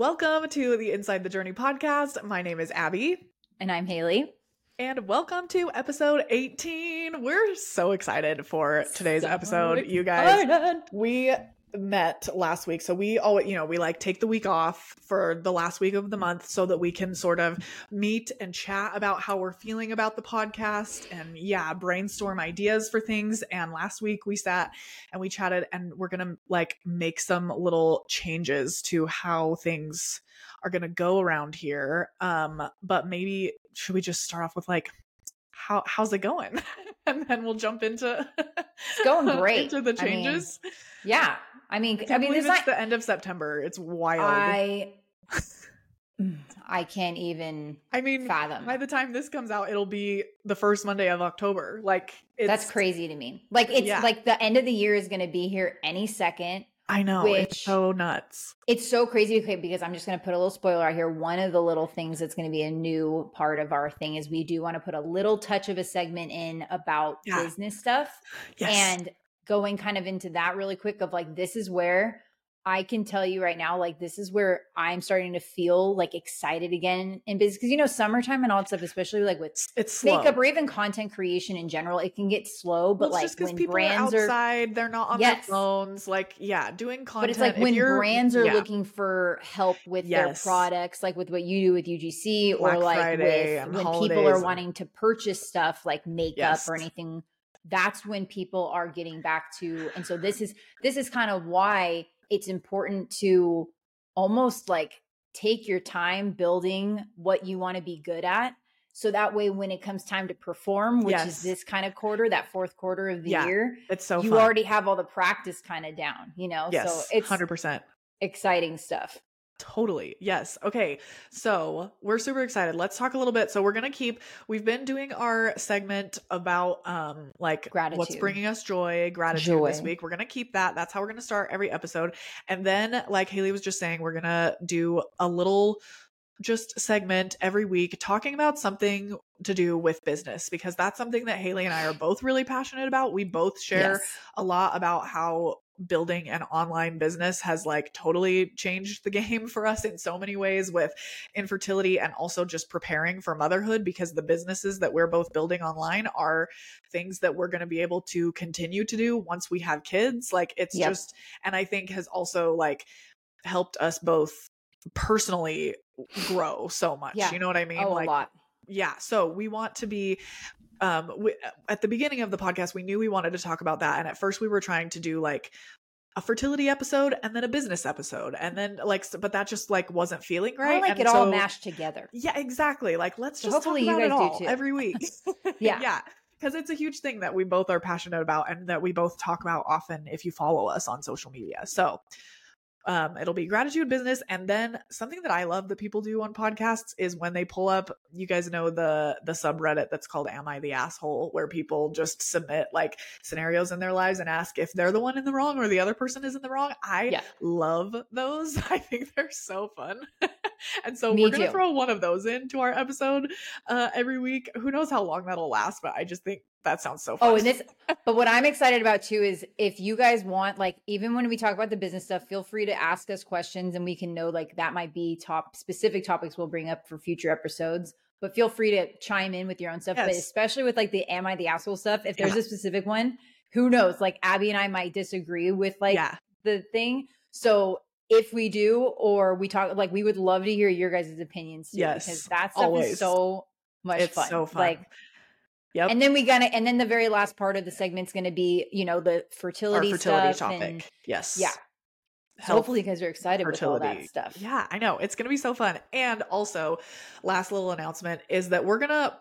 Welcome to the Inside the Journey podcast. My name is Abbie. And I'm Haley. And welcome to episode 18. We're so excited for today's so episode, you guys. We met last week. So we all, you know, we like take the week off for the last week of the month so that we can sort of meet and chat about how we're feeling about the podcast and yeah, brainstorm ideas for things. And last week we sat and we chatted and we're going to like make some little changes to how things are going to go around here. Um but maybe should we just start off with like how how's it going? and then we'll jump into it's going great into the changes. I mean, yeah, I mean, I, I mean, it's not, the end of September. It's wild. I I can't even. I mean, fathom. By the time this comes out, it'll be the first Monday of October. Like that's crazy to me. Like it's yeah. like the end of the year is going to be here any second. I know. Which, it's so nuts. It's so crazy because I'm just going to put a little spoiler out here. One of the little things that's going to be a new part of our thing is we do want to put a little touch of a segment in about yeah. business stuff. Yes. And going kind of into that really quick of like, this is where I can tell you right now, like this is where I'm starting to feel like excited again in business because you know summertime and all that stuff, especially like with it's makeup or even content creation in general, it can get slow. But well, like when people brands are outside, are, they're not on yes. their phones. Like yeah, doing content. But it's like when brands are yeah. looking for help with yes. their products, like with what you do with UGC, Black or like Friday with when people are wanting to purchase stuff like makeup yes. or anything that's when people are getting back to and so this is this is kind of why it's important to almost like take your time building what you want to be good at so that way when it comes time to perform which yes. is this kind of quarter that fourth quarter of the yeah, year it's so you fun. already have all the practice kind of down you know yes, so it's 100% exciting stuff Totally. Yes. Okay. So we're super excited. Let's talk a little bit. So we're going to keep, we've been doing our segment about, um, like gratitude. what's bringing us joy, gratitude joy. this week. We're going to keep that. That's how we're going to start every episode. And then, like Haley was just saying, we're going to do a little just segment every week talking about something to do with business because that's something that Haley and I are both really passionate about. We both share yes. a lot about how building an online business has like totally changed the game for us in so many ways with infertility and also just preparing for motherhood because the businesses that we're both building online are things that we're going to be able to continue to do once we have kids like it's yep. just and i think has also like helped us both personally grow so much yeah. you know what i mean oh, like a lot yeah so we want to be um we, at the beginning of the podcast we knew we wanted to talk about that and at first we were trying to do like a fertility episode and then a business episode and then like but that just like wasn't feeling right I like and it so, all mashed together. Yeah exactly like let's so just hopefully you guys do too. every week. Yeah. Yeah because it's a huge thing that we both are passionate about and that we both talk about often if you follow us on social media so um, it'll be gratitude business. And then something that I love that people do on podcasts is when they pull up, you guys know the the subreddit that's called Am I the Asshole, where people just submit like scenarios in their lives and ask if they're the one in the wrong or the other person is in the wrong. I yeah. love those. I think they're so fun. and so Me we're gonna throw one of those into our episode uh, every week. Who knows how long that'll last, but I just think that sounds so oh, fun. Oh, and this, but what I'm excited about too is if you guys want, like, even when we talk about the business stuff, feel free to ask us questions and we can know, like, that might be top specific topics we'll bring up for future episodes. But feel free to chime in with your own stuff, yes. but especially with like the am I the asshole stuff. If there's yeah. a specific one, who knows? Like, Abbie and I might disagree with like yeah. the thing. So if we do, or we talk, like, we would love to hear your guys' opinions too, yes, because that stuff Always. is so much it's fun. So fun. Like, Yep. And then we gonna and then the very last part of the segment's gonna be, you know, the fertility, Our fertility stuff topic. And, yes. Yeah. So hopefully you guys are excited fertility. with all that stuff. Yeah, I know. It's gonna be so fun. And also, last little announcement is that we're gonna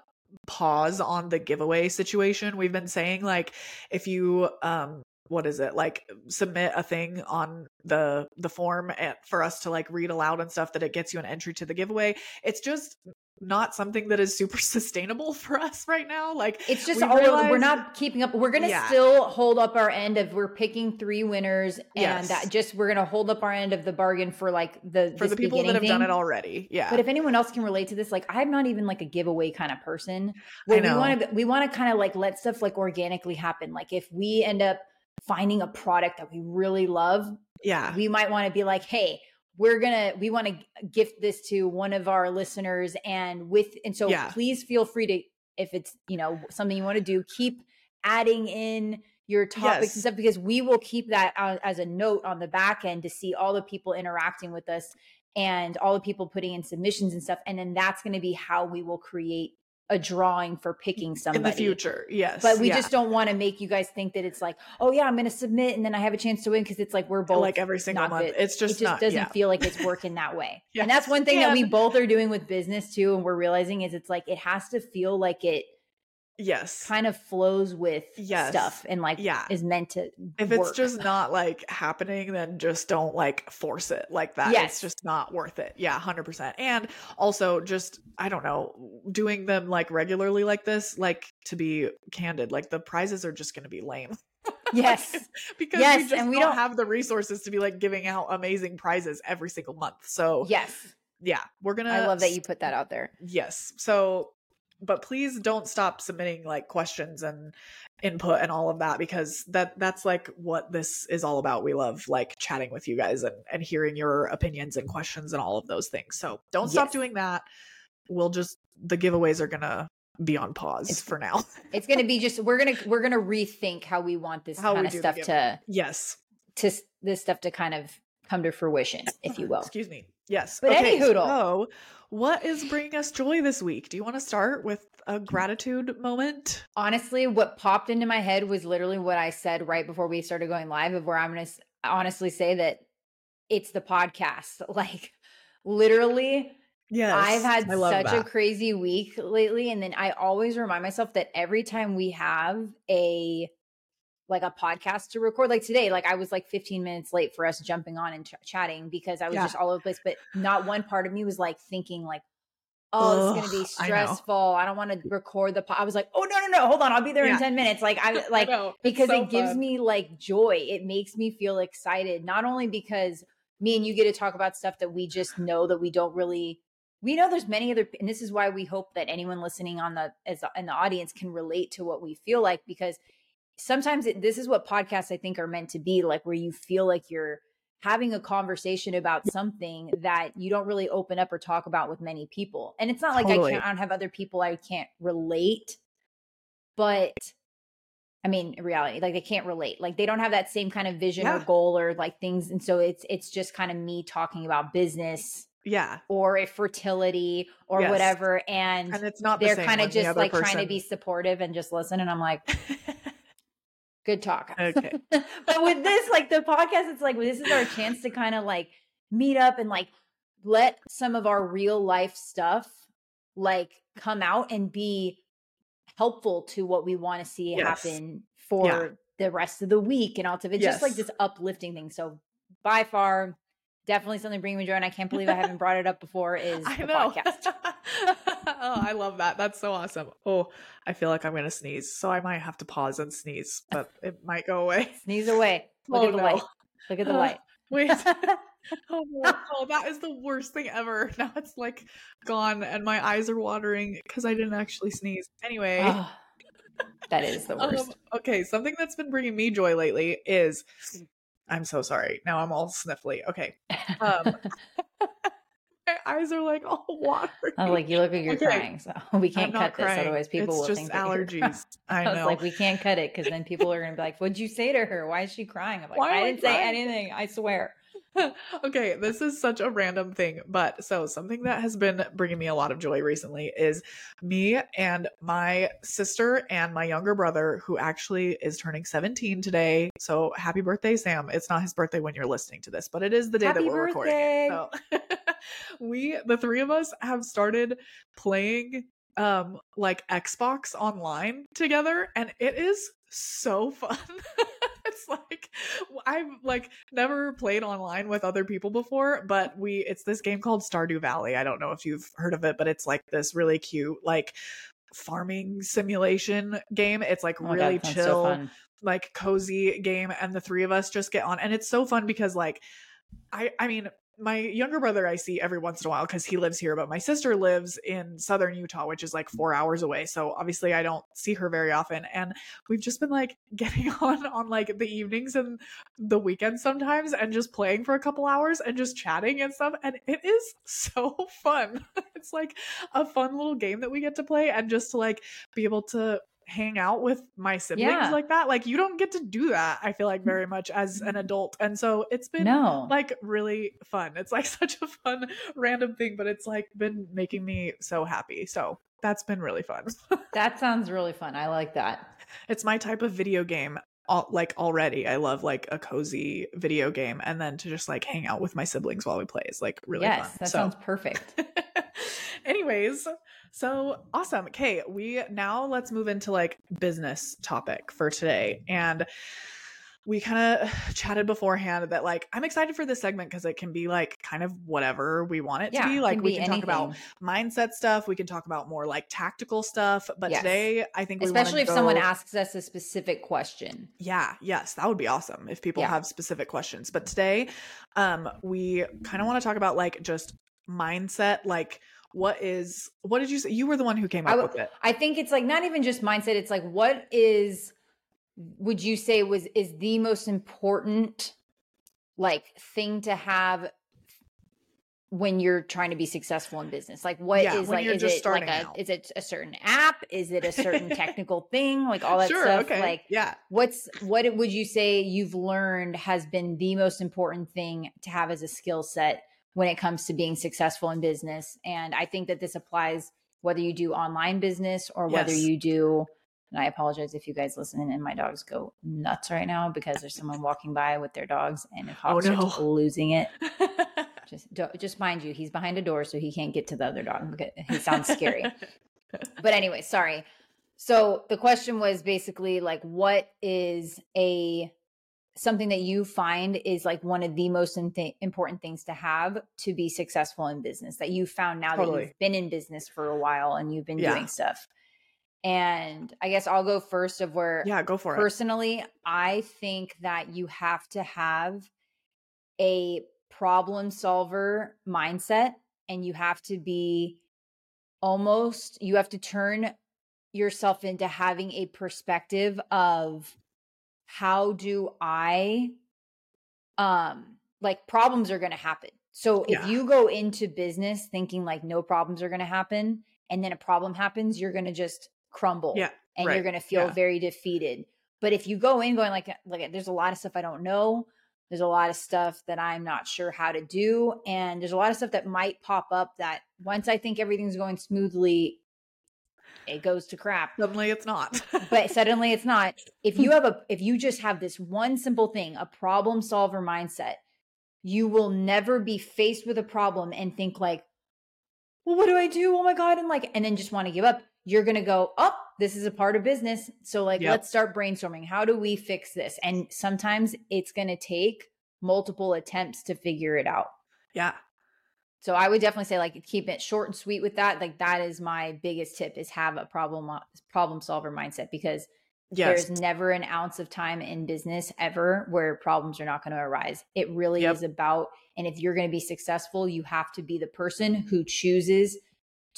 pause on the giveaway situation. We've been saying like if you um what is it like submit a thing on the the form and for us to like read aloud and stuff that it gets you an entry to the giveaway it's just not something that is super sustainable for us right now. Like it's just we all realize, we're not keeping up. We're gonna yeah. still hold up our end of we're picking three winners, and yes. that just we're gonna hold up our end of the bargain for like the for the people that have thing. done it already. Yeah. But if anyone else can relate to this, like I'm not even like a giveaway kind of person. Where we want to we want to kind of like let stuff like organically happen. Like if we end up finding a product that we really love, yeah, we might want to be like, hey we're gonna we want to gift this to one of our listeners and with and so yeah. please feel free to if it's you know something you want to do keep adding in your topics yes. and stuff because we will keep that as a note on the back end to see all the people interacting with us and all the people putting in submissions and stuff and then that's going to be how we will create a drawing for picking somebody in the future. Yes. But we yeah. just don't want to make you guys think that it's like, oh yeah, I'm going to submit and then I have a chance to win because it's like we're both like every single month. Good. It's just, it just not, doesn't yeah. feel like it's working that way. yes. And that's one thing yeah. that we both are doing with business too. And we're realizing is it's like it has to feel like it yes. kind of flows with yes. stuff and like yeah. is meant to if work. it's just not like happening then just don't like force it like that. Yes. it's just not worth it. Yeah 100% and also just i don't know doing them like regularly like this like to be candid like the prizes are just going to be lame. Yes. Because yes, we just and we don't, don't have the resources to be like giving out amazing prizes every single month. So yes. yeah we're gonna i love that you put that out there. Yes. So but please don't stop submitting like questions and input and all of that because that that's like what this is all about. We love like chatting with you guys and, and hearing your opinions and questions and all of those things. So don't yes. stop doing that. We'll just the giveaways are gonna be on pause it's, for now. it's gonna be just we're gonna we're gonna rethink how we want this how kind of stuff to yes. to this stuff to kind of come to fruition if you will excuse me yes but okay, any hoodle so what is bringing us joy this week? Do you want to start with a gratitude moment? Honestly, what popped into my head was literally what I said right before we started going live of where I'm going to honestly say that it's the podcast. Like literally Yes. I've had such that. a crazy week lately and then I always remind myself that every time we have a like a podcast to record like today like i was like 15 minutes late for us jumping on and ch- chatting because i was yeah. just all over the place but not one part of me was like thinking like oh Ugh, this is gonna be stressful i, I don't want to record the po-. i was like oh no no no hold on i'll be there yeah. in 10 minutes like i like I because so it gives fun. me like joy it makes me feel excited not only because me and you get to talk about stuff that we just know that we don't really we know there's many other and this is why we hope that anyone listening on the as in the audience can relate to what we feel like because sometimes it, this is what podcasts I think are meant to be like, where you feel like you're having a conversation about something that you don't really open up or talk about with many people. And it's not like totally. I can't I don't have other people I can't relate, but I mean, reality, like they can't relate. Like they don't have that same kind of vision yeah. or goal or like things. And so it's it's just kind of me talking about business. Yeah. Or a fertility or yes. whatever. And, and it's not they're kind of just like person. trying to be supportive and just listen. And I'm like, Good talk. Okay. but with this, like the podcast, it's like this is our chance to kind of like meet up and like let some of our real life stuff like come out and be helpful to what we want to see yes. happen for yeah. the rest of the week and all of it. It's yes. just like this uplifting thing. So by far, definitely something bringing me joy, and I can't believe I haven't brought it up before. Is the podcast? oh, I love that. That's so awesome. Oh, I feel like I'm gonna sneeze, so I might have to pause and sneeze, but it might go away. Sneeze away. Look oh, at the no. light. Look at the uh, light. Wait. oh, oh, that is the worst thing ever. Now it's like gone, and my eyes are watering because I didn't actually sneeze. Anyway. Oh, that is the worst. Um, okay, something that's been bringing me joy lately is I'm so sorry. Now I'm all sniffly. Okay. Um, eyes are like all watery. I'm like, you look like you're okay. crying, so we can't cut this. Otherwise, people it's will just think allergies. I, I was like, we can't cut it because then people are gonna be like, "What'd you say to her? Why is she crying?" I'm like, Why I didn't say anything. I swear. okay, this is such a random thing, but so something that has been bringing me a lot of joy recently is me and my sister and my younger brother, who actually is turning 17 today. So happy birthday, Sam. It's not his birthday when you're listening to this, but it is the day happy that we're birthday. recording it. So we, the three of us, have started playing um like Xbox online together and it is so fun. it's like I've like never played online with other people before, but we it's this game called Stardew Valley. I don't know if you've heard of it, but it's like this really cute like farming simulation game. It's like oh really God, chill, so like cozy game and the three of us just get on and it's so fun because like I I mean my younger brother I see every once in a while because he lives here, but my sister lives in southern Utah, which is like four hours away. So obviously I don't see her very often. And we've just been like getting on on like the evenings and the weekends sometimes and just playing for a couple hours and just chatting and stuff. And it is so fun. it's like a fun little game that we get to play and just to like be able to hang out with my siblings yeah. like that. Like you don't get to do that, I feel like very much as an mm-hmm. adult. And so it's been no. like really fun. It's like such a fun random thing, but it's like been making me so happy. So that's been really fun. that sounds really fun. I like that. It's my type of video game. All, like already I love like a cozy video game and then to just like hang out with my siblings while we play is like really yes, fun. That so. sounds perfect. Anyways, so awesome. Okay, we now let's move into like business topic for today. And we kind of chatted beforehand that like I'm excited for this segment because it can be like kind of whatever we want it yeah, to be. Like we can anything. talk about mindset stuff, we can talk about more like tactical stuff. But yes. today I think especially if go... someone asks us a specific question. Yeah, yes, that would be awesome if people yeah. have specific questions. But today, um, we kind of want to talk about like just mindset, like what is what did you say? You were the one who came up with it. I think it's like not even just mindset it's like what is would you say was is the most important like thing to have when you're trying to be successful in business? Like what yeah, is like is it like a out. is it a certain app? Is it a certain technical thing? Like all that sure, stuff? okay. like yeah. what's what would you say you've learned has been the most important thing to have as a skill set when it comes to being successful in business. And I think that this applies whether you do online business or whether you do and I apologize if you guys listen and my dogs go nuts right now because there's someone walking by with their dogs and Hawks oh, no. losing it. just just mind you, he's behind a door so he can't get to the other dog. He sounds scary. but anyway, sorry. So the question was basically like what is a something that you find is like one of the most th- important things to have to be successful in business that you found now totally. that you've been in business for a while and you've been yeah. doing stuff. And I guess I'll go first of where Yeah, go for personally, it. Personally, I think that you have to have a problem solver mindset and you have to be almost you have to turn yourself into having a perspective of how do I um like problems are going to happen. So yeah. if you go into business thinking like no problems are going to happen and then a problem happens, you're going to just crumble. Yeah. And right. you're going to feel yeah. very defeated. But if you go in going like like there's a lot of stuff I don't know, there's a lot of stuff that I'm not sure how to do and there's a lot of stuff that might pop up that once I think everything's going smoothly, it goes to crap. Suddenly it's not. but suddenly it's not. If you hmm. have a if you just have this one simple thing, a problem solver mindset, you will never be faced with a problem and think like, well, what do I do? Oh my God. And like, and then just want to give up. You're gonna go, oh, this is a part of business. So like yep. let's start brainstorming. How do we fix this? And sometimes it's gonna take multiple attempts to figure it out. Yeah. So I would definitely say like keep it short and sweet with that. Like that is my biggest tip is have a problem problem solver mindset because yes. there's never an ounce of time in business ever where problems are not going to arise. It really yep. is about and if you're going to be successful, you have to be the person who chooses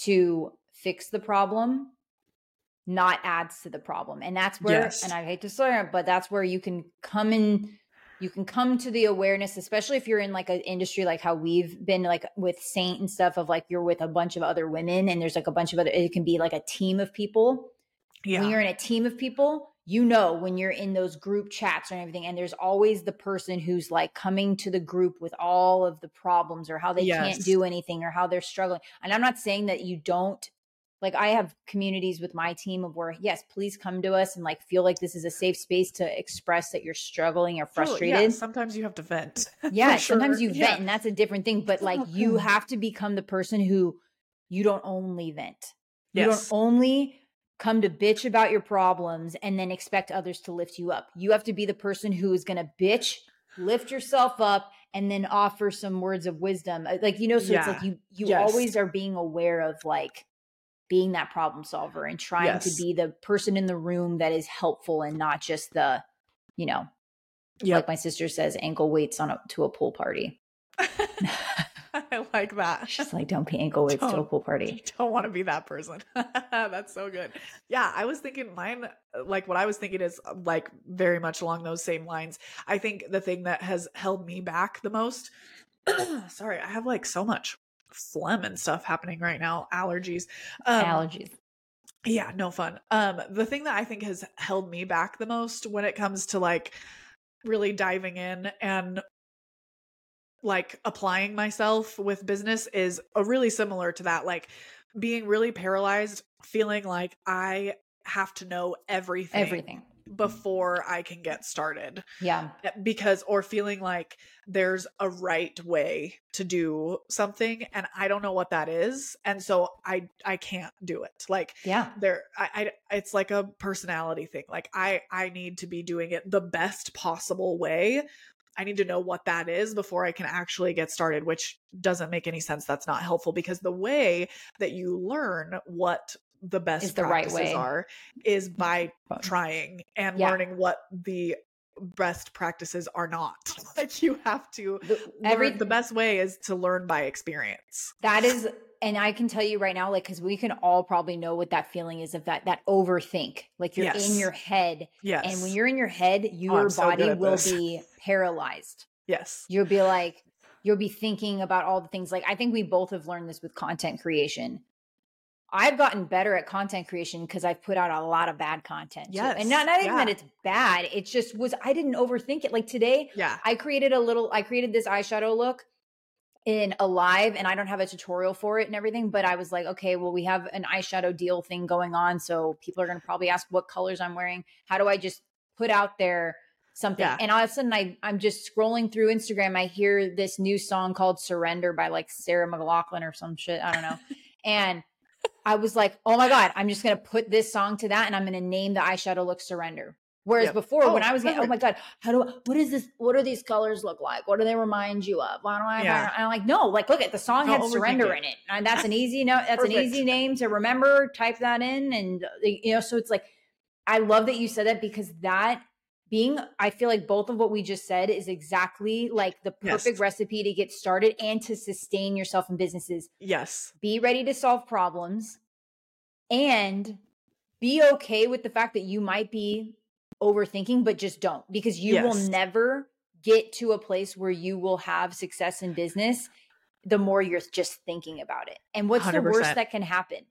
to fix the problem not adds to the problem. And that's where yes. and I hate to say it, but that's where you can come in you can come to the awareness especially if you're in like an industry like how we've been like with Seint and stuff of like you're with a bunch of other women and there's like a bunch of other it can be like a team of people yeah. when you're in a team of people you know when you're in those group chats and everything and there's always the person who's like coming to the group with all of the problems or how they yes. can't do anything or how they're struggling and i'm not saying that you don't like I have communities with my team of where yes, please come to us and like feel like this is a safe space to express that you're struggling or frustrated. Oh, yeah. Sometimes you have to vent. yeah, sure. sometimes you yeah. vent and that's a different thing. But like you have to become the person who you don't only vent. You don't only come to bitch about your problems and then expect others to lift you up. You have to be the person who is going to bitch, lift yourself up and then offer some words of wisdom. Uh, like you know so yeah. it's like you you yes. always are being aware of like being that problem solver and trying yes. to be the person in the room that is helpful and not just the, you know, yep. like my sister says, ankle weights on a, to a pool party. I like that. She's like, don't be ankle weights to a pool party. Don't want to be that person. That's so good. Yeah, I was thinking mine, uh, like what I was thinking is uh, like very much along those same lines. I think the thing that has held me back the most, sorry, I have like so much phlegm and stuff happening right now, allergies. Um, allergies. Yeah, no fun. Um, the thing that I think has held me back the most when it comes to like really diving in and like applying myself with business is a really similar to that like being really paralyzed feeling like i have to know everything everything before i can get started. Yeah. Eh, because or feeling like there's a right way to do something and i don't know what that is and so i i can't do it. Like yeah. there I, I it's like a personality thing. Like i i need to be doing it the best possible way. I need to know what that is before I can actually get started, which doesn't make any sense. That's not helpful because the way that you learn what the best is the practices right way. are is mm-hmm. by trying and yeah. learning what the best practices are not. like you have to the, every learn, the best way is to learn by experience. That is and I can tell you right now, like, because we can all probably know what that feeling is of that that overthink. Like you're yes. in your head. Yes. And when you're in your head, oh, your oh, body so will this. be paralyzed. Yes. You'll be like, you'll be thinking about all the things. Like I think we both have learned this with content creation. I've gotten better at content creation because I've put out a lot of bad content. Yes. And not, not even yeah. that it's bad. It just was I didn't overthink it. Like today, yeah. I created a little I created this eyeshadow look in a live and I don't have a tutorial for it and everything, but I was like, okay, well, we have an eyeshadow deal thing going on. So people are going to probably ask what colors I'm wearing. How do I just put out there something? Yeah. And all of a sudden I, I'm just scrolling through Instagram. I hear this new song called Surrender by like Sarah McLachlan or some shit. I don't know. and I was like, oh my God, I'm just going to put this song to that and I'm going to name the eyeshadow look Surrender. Whereas yep. before, oh, when I was getting, oh my god, how do I, what is this? What do these colors look like? What do they remind you of? Why do I? Yeah. I'm like, no, like look at the song Don't had surrender it. in it, and that's an easy note. That's an easy name to remember. Type that in, and uh, you know, so it's like, I love that you said that because that being, I feel like both of what we just said is exactly like the perfect yes. recipe to get started and to sustain yourself in businesses. Yes, be ready to solve problems, and be okay with the fact that you might be overthinking, but just don't because you yes. will never get to a place where you will have success in business the more you're just thinking about it. And what's 100%. the worst that can happen?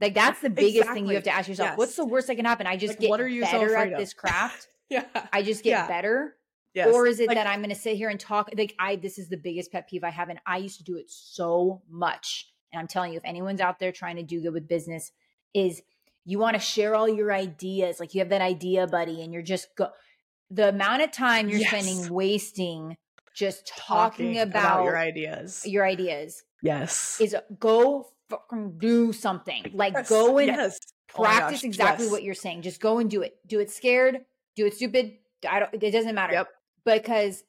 Like that's the biggest exactly. thing you have to ask yourself. Yes. What's the worst that can happen? I just like, get what are you better so at of? this craft. Yeah. I just get yeah. better. Yes. Or is it like, that I'm going to sit here and talk like I this is the biggest pet peeve I have and I used to do it so much. And I'm telling you if anyone's out there trying to do good with business is you want to share all your ideas like you have that idea buddy and you're just go the amount of time you're yes. spending wasting just talking, talking about, about, your ideas your ideas yes is go fucking do something like yes. go and yes. Oh practice oh exactly what you're saying just go and do it do it scared do it stupid i don't it doesn't matter yep. because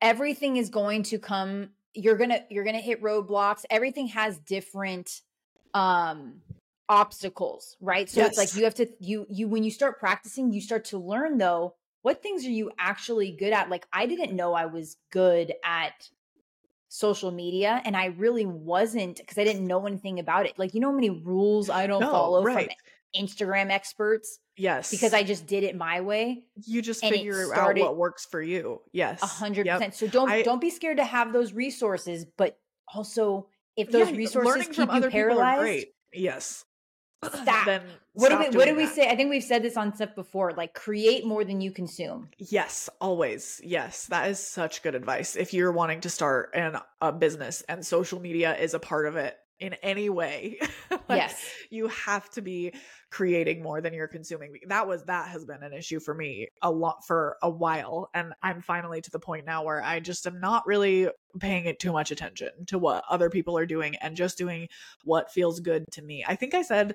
everything is going to come you're gonna you're gonna hit roadblocks everything has different um obstacles, right? So yes. it's like you have to you you when you start practicing, you start to learn though what things are you actually good at? Like I didn't know I was good at social media and I really wasn't because I didn't know anything about it. Like you know how many rules I don't no, follow right. from Instagram experts? Yes. Because I just did it my way. You just figure out what works for you. Yes. A hundred percent. So don't I, don't be scared to have those resources, but also if those yeah, resources keep you paralyzed. Yes stop. then what do we what do we say? I think we've said this on stuff before. Like create more than you consume. Yes, always. Yes, that is such good advice. If you're wanting to start an, a business and social media is a part of it in any way, like, yes, you have to be creating more than you're consuming. That was that has been an issue for me a lot for a while, and I'm finally to the point now where I just am not really paying it too much attention to what other people are doing and just doing what feels good to me. I think I said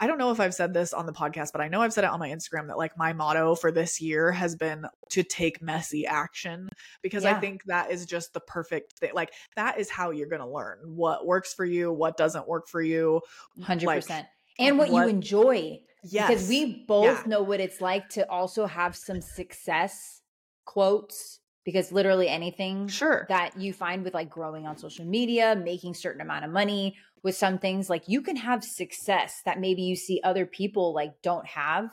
I don't know if I've said this on the podcast, but I know I've said it on my Instagram that like my motto for this year has been to take messy action because yeah. I think that is just the perfect thing. Like that is how you're going to learn what works for you, what doesn't work for you. 100%. Like, and what, what, you enjoy. Yes. Because we both yeah. know what it's like to also have some success quotes because literally anything sure that you find with like growing on social media making certain amount of money with some things like you can have success that maybe you see other people like don't have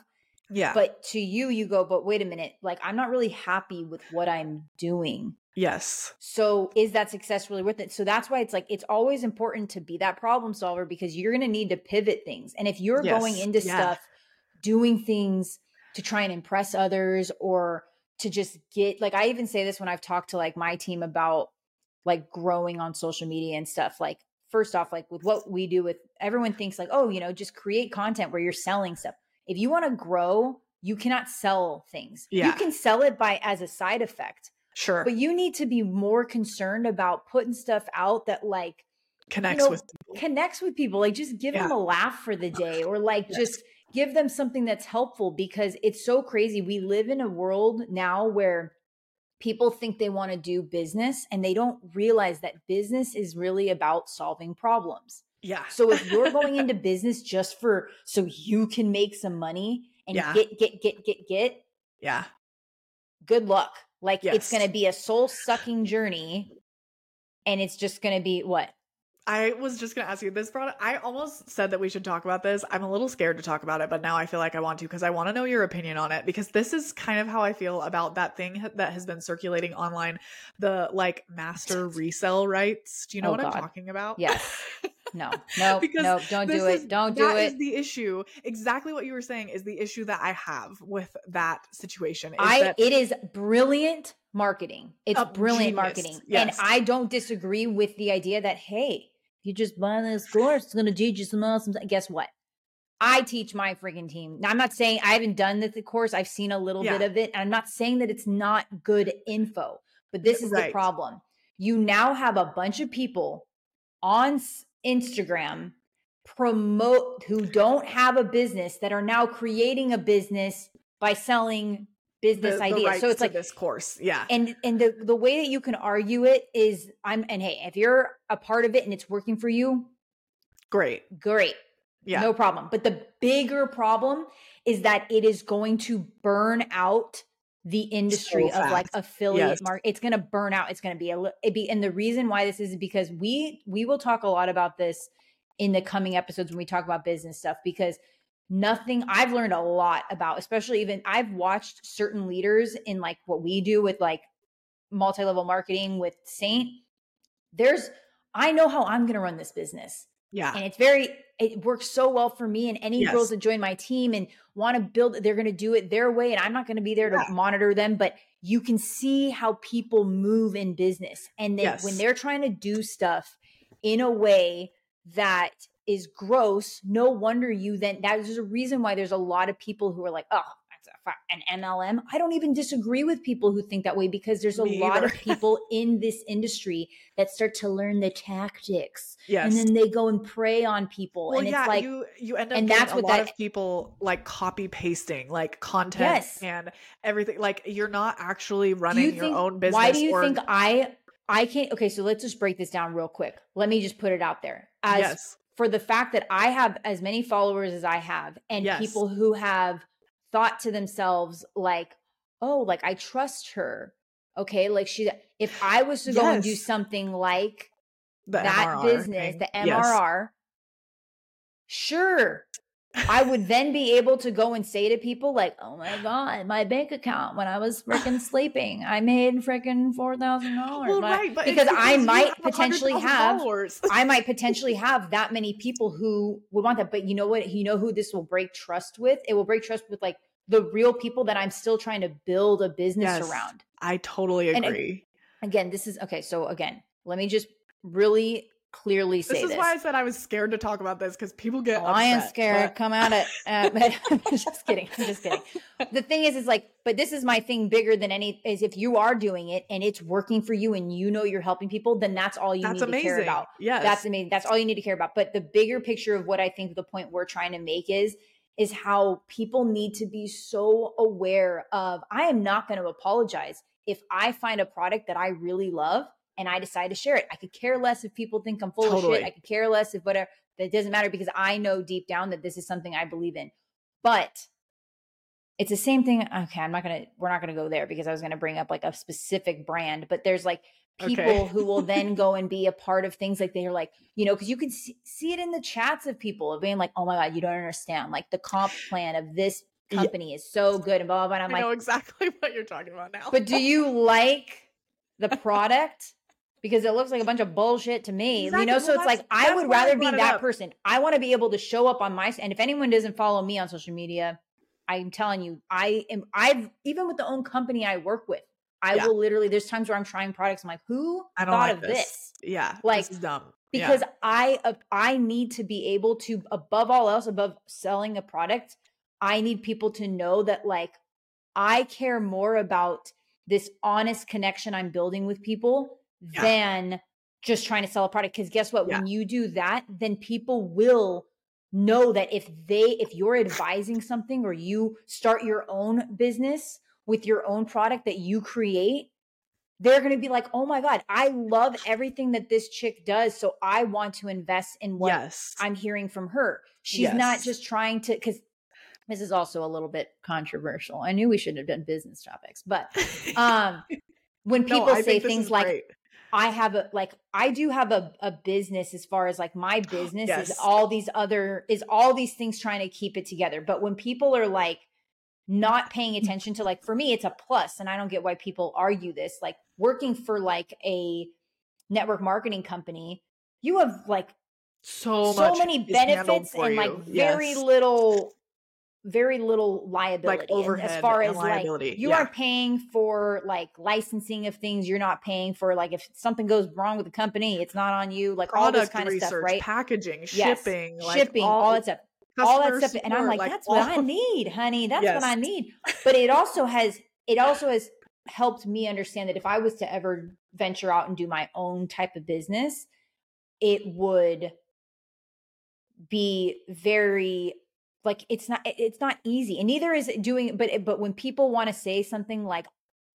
yeah but to you you go but wait a minute like i'm not really happy with what i'm doing yes so is that success really worth it so that's why it's like it's always important to be that problem solver because you're going to need to pivot things and if you're yes. going into yeah. stuff doing things to try and impress others or to just get like I even say this when I've talked to like my team about like growing on social media and stuff like first off like with what we do with everyone thinks like oh you know just create content where you're selling stuff if you want to grow you cannot sell things yeah. you can sell it by as a side effect sure but you need to be more concerned about putting stuff out that like connects you know, with people. connects with people like just give yeah. them a laugh for the day or like yes. just give them something that's helpful because it's so crazy. We live in a world now where people think they want to do business and they don't realize that business is really about solving problems. Yeah. So if you're going into business just for so you can make some money and yeah. get get get get get yeah. Good luck. Like yes. it's going to be a soul sucking journey and it's just going to be what? I was just going to ask you this product. I almost said that we should talk about this. I'm a little scared to talk about it, but now I feel like I want to because I want to know your opinion on it because this is kind of how I feel about that thing that has been circulating online, the like master resell rights. Do you know oh, what God. I'm talking about? Yes. No, no, because no, don't do it. Don't do it. That is the issue. Exactly what you were saying is the issue that I have with that situation. I that- it is brilliant marketing. It's brilliant genius. marketing. Yes. And I don't disagree with the idea that, hey, you just buy this course, it's gonna teach you some awesome. Guess what? I teach my freaking team. Now, I'm not saying I haven't done the, the course. I've seen a little yeah. bit of it. And I'm not saying that it's not good info, but this is right. the problem. You now have a bunch of people on Instagram promote who don't have a business that are now creating a business by selling business the, idea. The so it's like this course. Yeah. And and the the way that you can argue it is I'm and hey, if you're a part of it and it's working for you, great. Great. Yeah. No problem. But the bigger problem is that it is going to burn out the industry so of like affiliate yes. market. It's going to burn out. It's going to be a it be and the reason why this is because we we will talk a lot about this in the coming episodes when we talk about business stuff because nothing I've learned a lot about, especially even I've watched certain leaders in like what we do with like multi level marketing with Seint. There's, I know how I'm going to run this business. Yeah. And it's very, it works so well for me. And any yes. girls that join my team and want to build, they're going to do it their way. And I'm not going to be there yeah. to monitor them, but you can see how people move in business. And then yes. when they're trying to do stuff in a way that is gross, no wonder you then there's a reason why there's a lot of people who are like, oh, an MLM. I don't even disagree with people who think that way because there's a Me lot either. of people in this industry that start to learn the tactics. Yes. And then they go and prey on people. Well, and yeah, it's like you you end up and that's what a lot that, of people like copy pasting like content yes. and everything. Like you're not actually running you your think, own business. Why do you or, think I I can't okay, so let's just break this down real quick. Let me just put it out there. As yes for the fact that I have as many followers as I have and yes. people who have thought to themselves like, "Oh, like I trust her." Okay, like she if I was to go yes. and do something like the that MRR, business, the MRR, yes. sure, I would then be able to go and say to people like, "Oh my god, my bank account when I was freaking sleeping, I made freaking four thousand dollars." Well, right, but because I might have potentially have, I might potentially have that many people who would want that. But you know what? You know who this will break trust with? It will break trust with like the real people that I'm still trying to build a business yes, around. I totally agree. And again, this is okay. So again, let me just really clearly say this. Is this is why I said I was scared to talk about this because people get. Oh, I am scared. But... Come at it. Uh, I'm just kidding. I'm just kidding. The thing is, is like, but this is my thing bigger than any. Is if you are doing it and it's working for you and you know you're helping people, then that's all you that's need amazing. to care about. Yes, that's amazing. That's all you need to care about. But the bigger picture of what I think the point we're trying to make is is how people need to be so aware of. I am not going to apologize if I find a product that I really love and I decide to share it. I could care less if people think I'm full totally. of shit. I could care less if whatever. That doesn't matter because I know deep down that this is something I believe in. But it's the same thing. Okay, I'm not gonna we're not gonna go there because I was gonna bring up like a specific brand, but there's like people okay. who will then go and be a part of things like they're like you know because you can see, see, it in the chats of people of being like oh my god you don't understand like the comp plan of this company yeah. is so good and blah blah blah and i'm I like know exactly what you're talking about now but do you like the product because it looks like a bunch of bullshit to me exactly. you know well, so it's like i would rather be that person i want to be able to show up on my and if anyone doesn't follow me on social media i'm telling you i am i've even with the own company i work with I yeah. will literally. There's times where I'm trying products. I'm like, who I thought like of this. this? Yeah, like this dumb. Because yeah. I uh, I need to be able to above all else, above selling a product, I need people to know that like I care more about this honest connection I'm building with people yeah. than just trying to sell a product. Because guess what? When you do that, then people will know that if they if you're advising something or you start your own business with your own product that you create, they're going to be like, oh my God, I love everything that this chick does. So I want to invest in what yes. I'm hearing from her. She's yes. not just trying to, because this is also a little bit controversial. I knew we shouldn't have done business topics, but um, when people no, say things like, great. I have a like I do have a, a business as far as like my business yes. is all these other is all these things trying to keep it together. But when people are like, not paying mm. attention to like for me it's a plus and i don't get why people argue this like working for like a network marketing company you have like so so many benefits and like yes. very little very little liability like overhead as far as like you yeah. aren't paying for like licensing of things you're not paying for like if something goes wrong with the company it's not on you like Product all this kind research, of stuff right packaging yes. shipping like shipping all, all that stuff all that stuff. Support, and I'm like, like that's all... what I need, honey. That's yes. what I need. But it also has it also has helped me understand that if I was to ever venture out and do my own type of business, it would be very like it's not it's not easy and neither is doing but but when people want to say something like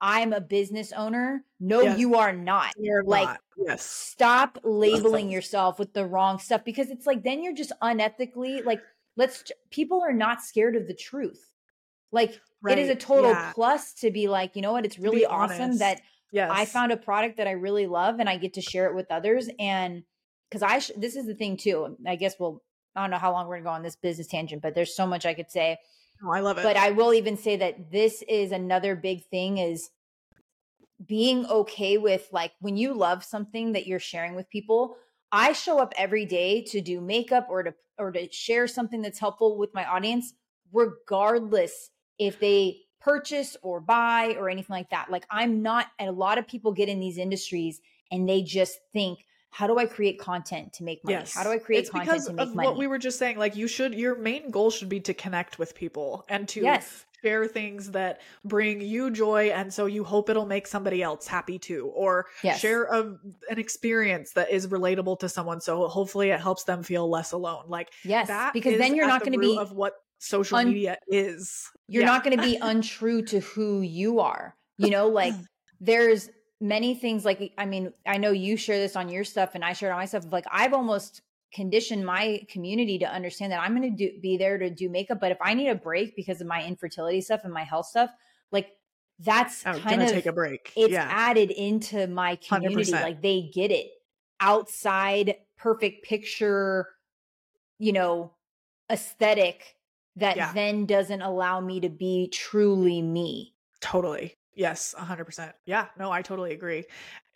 i'm a business owner no yes. you are not you're like not. yes stop labeling yourself with the wrong stuff because it's like then you're just unethically like let's people are not scared of the truth like right. it is a total yeah. plus to be like you know what it's really awesome that yes. i found a product that i really love and i get to share it with others and because i sh- this is the thing too i guess we'll i don't know how long we're gonna go on this business tangent but there's so much i could say oh, i love it but i will even say that this is another big thing is being okay with like when you love something that you're sharing with people I show up every day to do makeup or to or to share something that's helpful with my audience, regardless if they purchase or buy or anything like that. Like I'm not, and a lot of people get in these industries and they just think, how do I create content to make money? Yes. How do I create it's content to make money? What we were just saying, like you should, your main goal should be to connect with people and to yes. share things that bring you joy, and so you hope it'll make somebody else happy too, or yes. share a, an experience that is relatable to someone, so hopefully it helps them feel less alone. Like yes, because then you're not going to be of what social un- media is. You're yeah. not going to be untrue to who you are. You know, like there's many things like i mean i know you share this on your stuff and i share it on my stuff like i've almost conditioned my community to understand that i'm going to be there to do makeup but if i need a break because of my infertility stuff and my health stuff like that's I'm kind of take a break it's yeah. added into my community 100%. like they get it outside perfect picture you know aesthetic that yeah. then doesn't allow me to be truly me totally Yes, 100%. Yeah, no, I totally agree.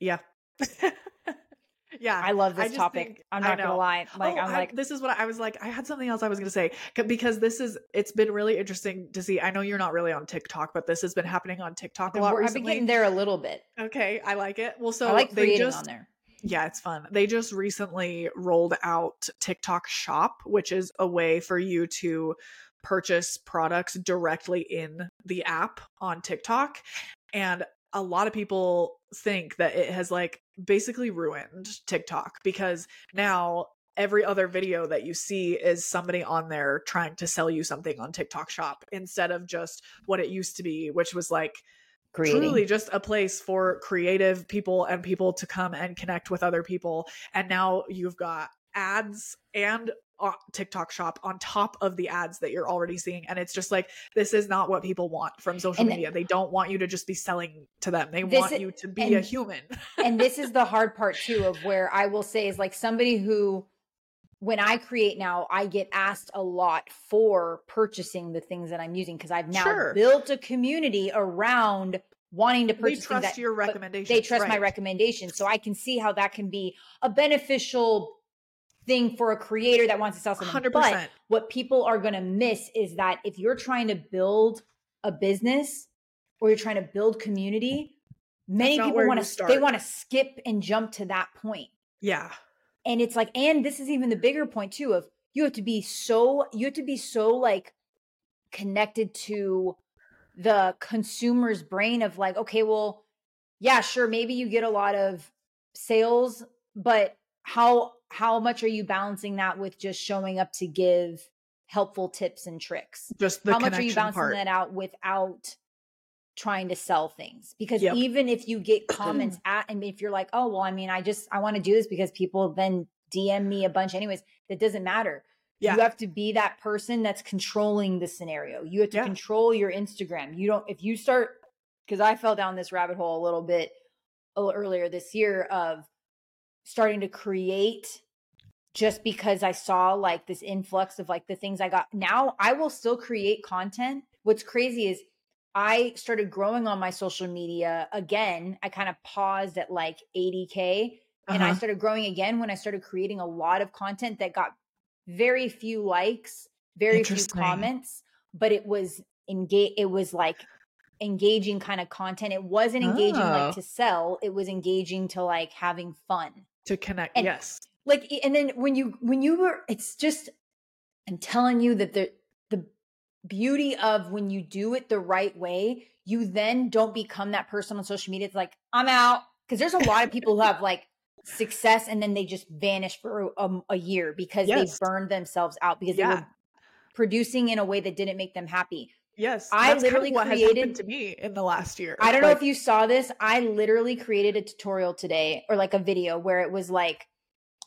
Yeah. yeah. I love this topic. Think, I'm not going to lie. Like, oh, I'm like, this is what I was like. I had something else I was going to say because this is, it's been really interesting to see. I know you're not really on TikTok, but this has been happening on TikTok a lot I've been getting there a little bit. Okay. I like it. Well, so I like creating just, on there. Yeah, it's fun. They just recently rolled out TikTok Shop, which is a way for you to purchase products directly in the app on TikTok. And a lot of people think that it has like basically ruined TikTok because now every other video that you see is somebody on there trying to sell you something on TikTok shop instead of just what it used to be, which was like Creating. truly just a place for creative people and people to come and connect with other people. And now you've got ads and TikTok shop on top of the ads that you're already seeing. And it's just like, this is not what people want from social and media. They don't want you to just be selling to them. They want is, you to be and, a human. and this is the hard part too, of where I will say is like somebody who, when I create now, I get asked a lot for purchasing the things that I'm using because I've now sure. built a community around wanting to purchase. They trust that, your recommendations. They trust right. my recommendations, so I can see how that can be a beneficial thing for a creator that wants to sell something. 100%. But what people are going to miss is that if you're trying to build a business or you're trying to build community, many people want to they want to skip and jump to that point. Yeah. And it's like and this is even the bigger point too of you have to be so you have to be so like connected to the consumer's brain of like okay, well, yeah, sure, maybe you get a lot of sales, but how how much are you balancing that with just showing up to give helpful tips and tricks? Just how much are you balancing part. that out without trying to sell things? Because yep. even if you get comments at, and if you're like, oh well, I mean, I just I want to do this because people then DM me a bunch anyways. That doesn't matter. Yeah. You have to be that person that's controlling the scenario. You have to yeah. control your Instagram. You don't if you start because I fell down this rabbit hole a little bit earlier this year of starting to create just because I saw like this influx of like the things I got. Now I will still create content. What's crazy is I started growing on my social media again. I kind of paused at like 80K uh-huh. and I uh-huh. started growing again when I started creating a lot of content that got very few likes, very few comments, but it was engage it was like engaging kind of content. It wasn't engaging oh. like to sell, it was engaging to like having fun to connect and, yes like and then when you when you were it's just i'm telling you that the the beauty of when you do it the right way you then don't become that person on social media it's like i'm out because there's a lot of people who have like success and then they just vanish for a, um, a year because yes. they burned themselves out because yeah. they were producing in a way that didn't make them happy Yes, I literally kind of created to me in the last year. I don't like, know if you saw this. I literally created a tutorial today or like a video where it was like,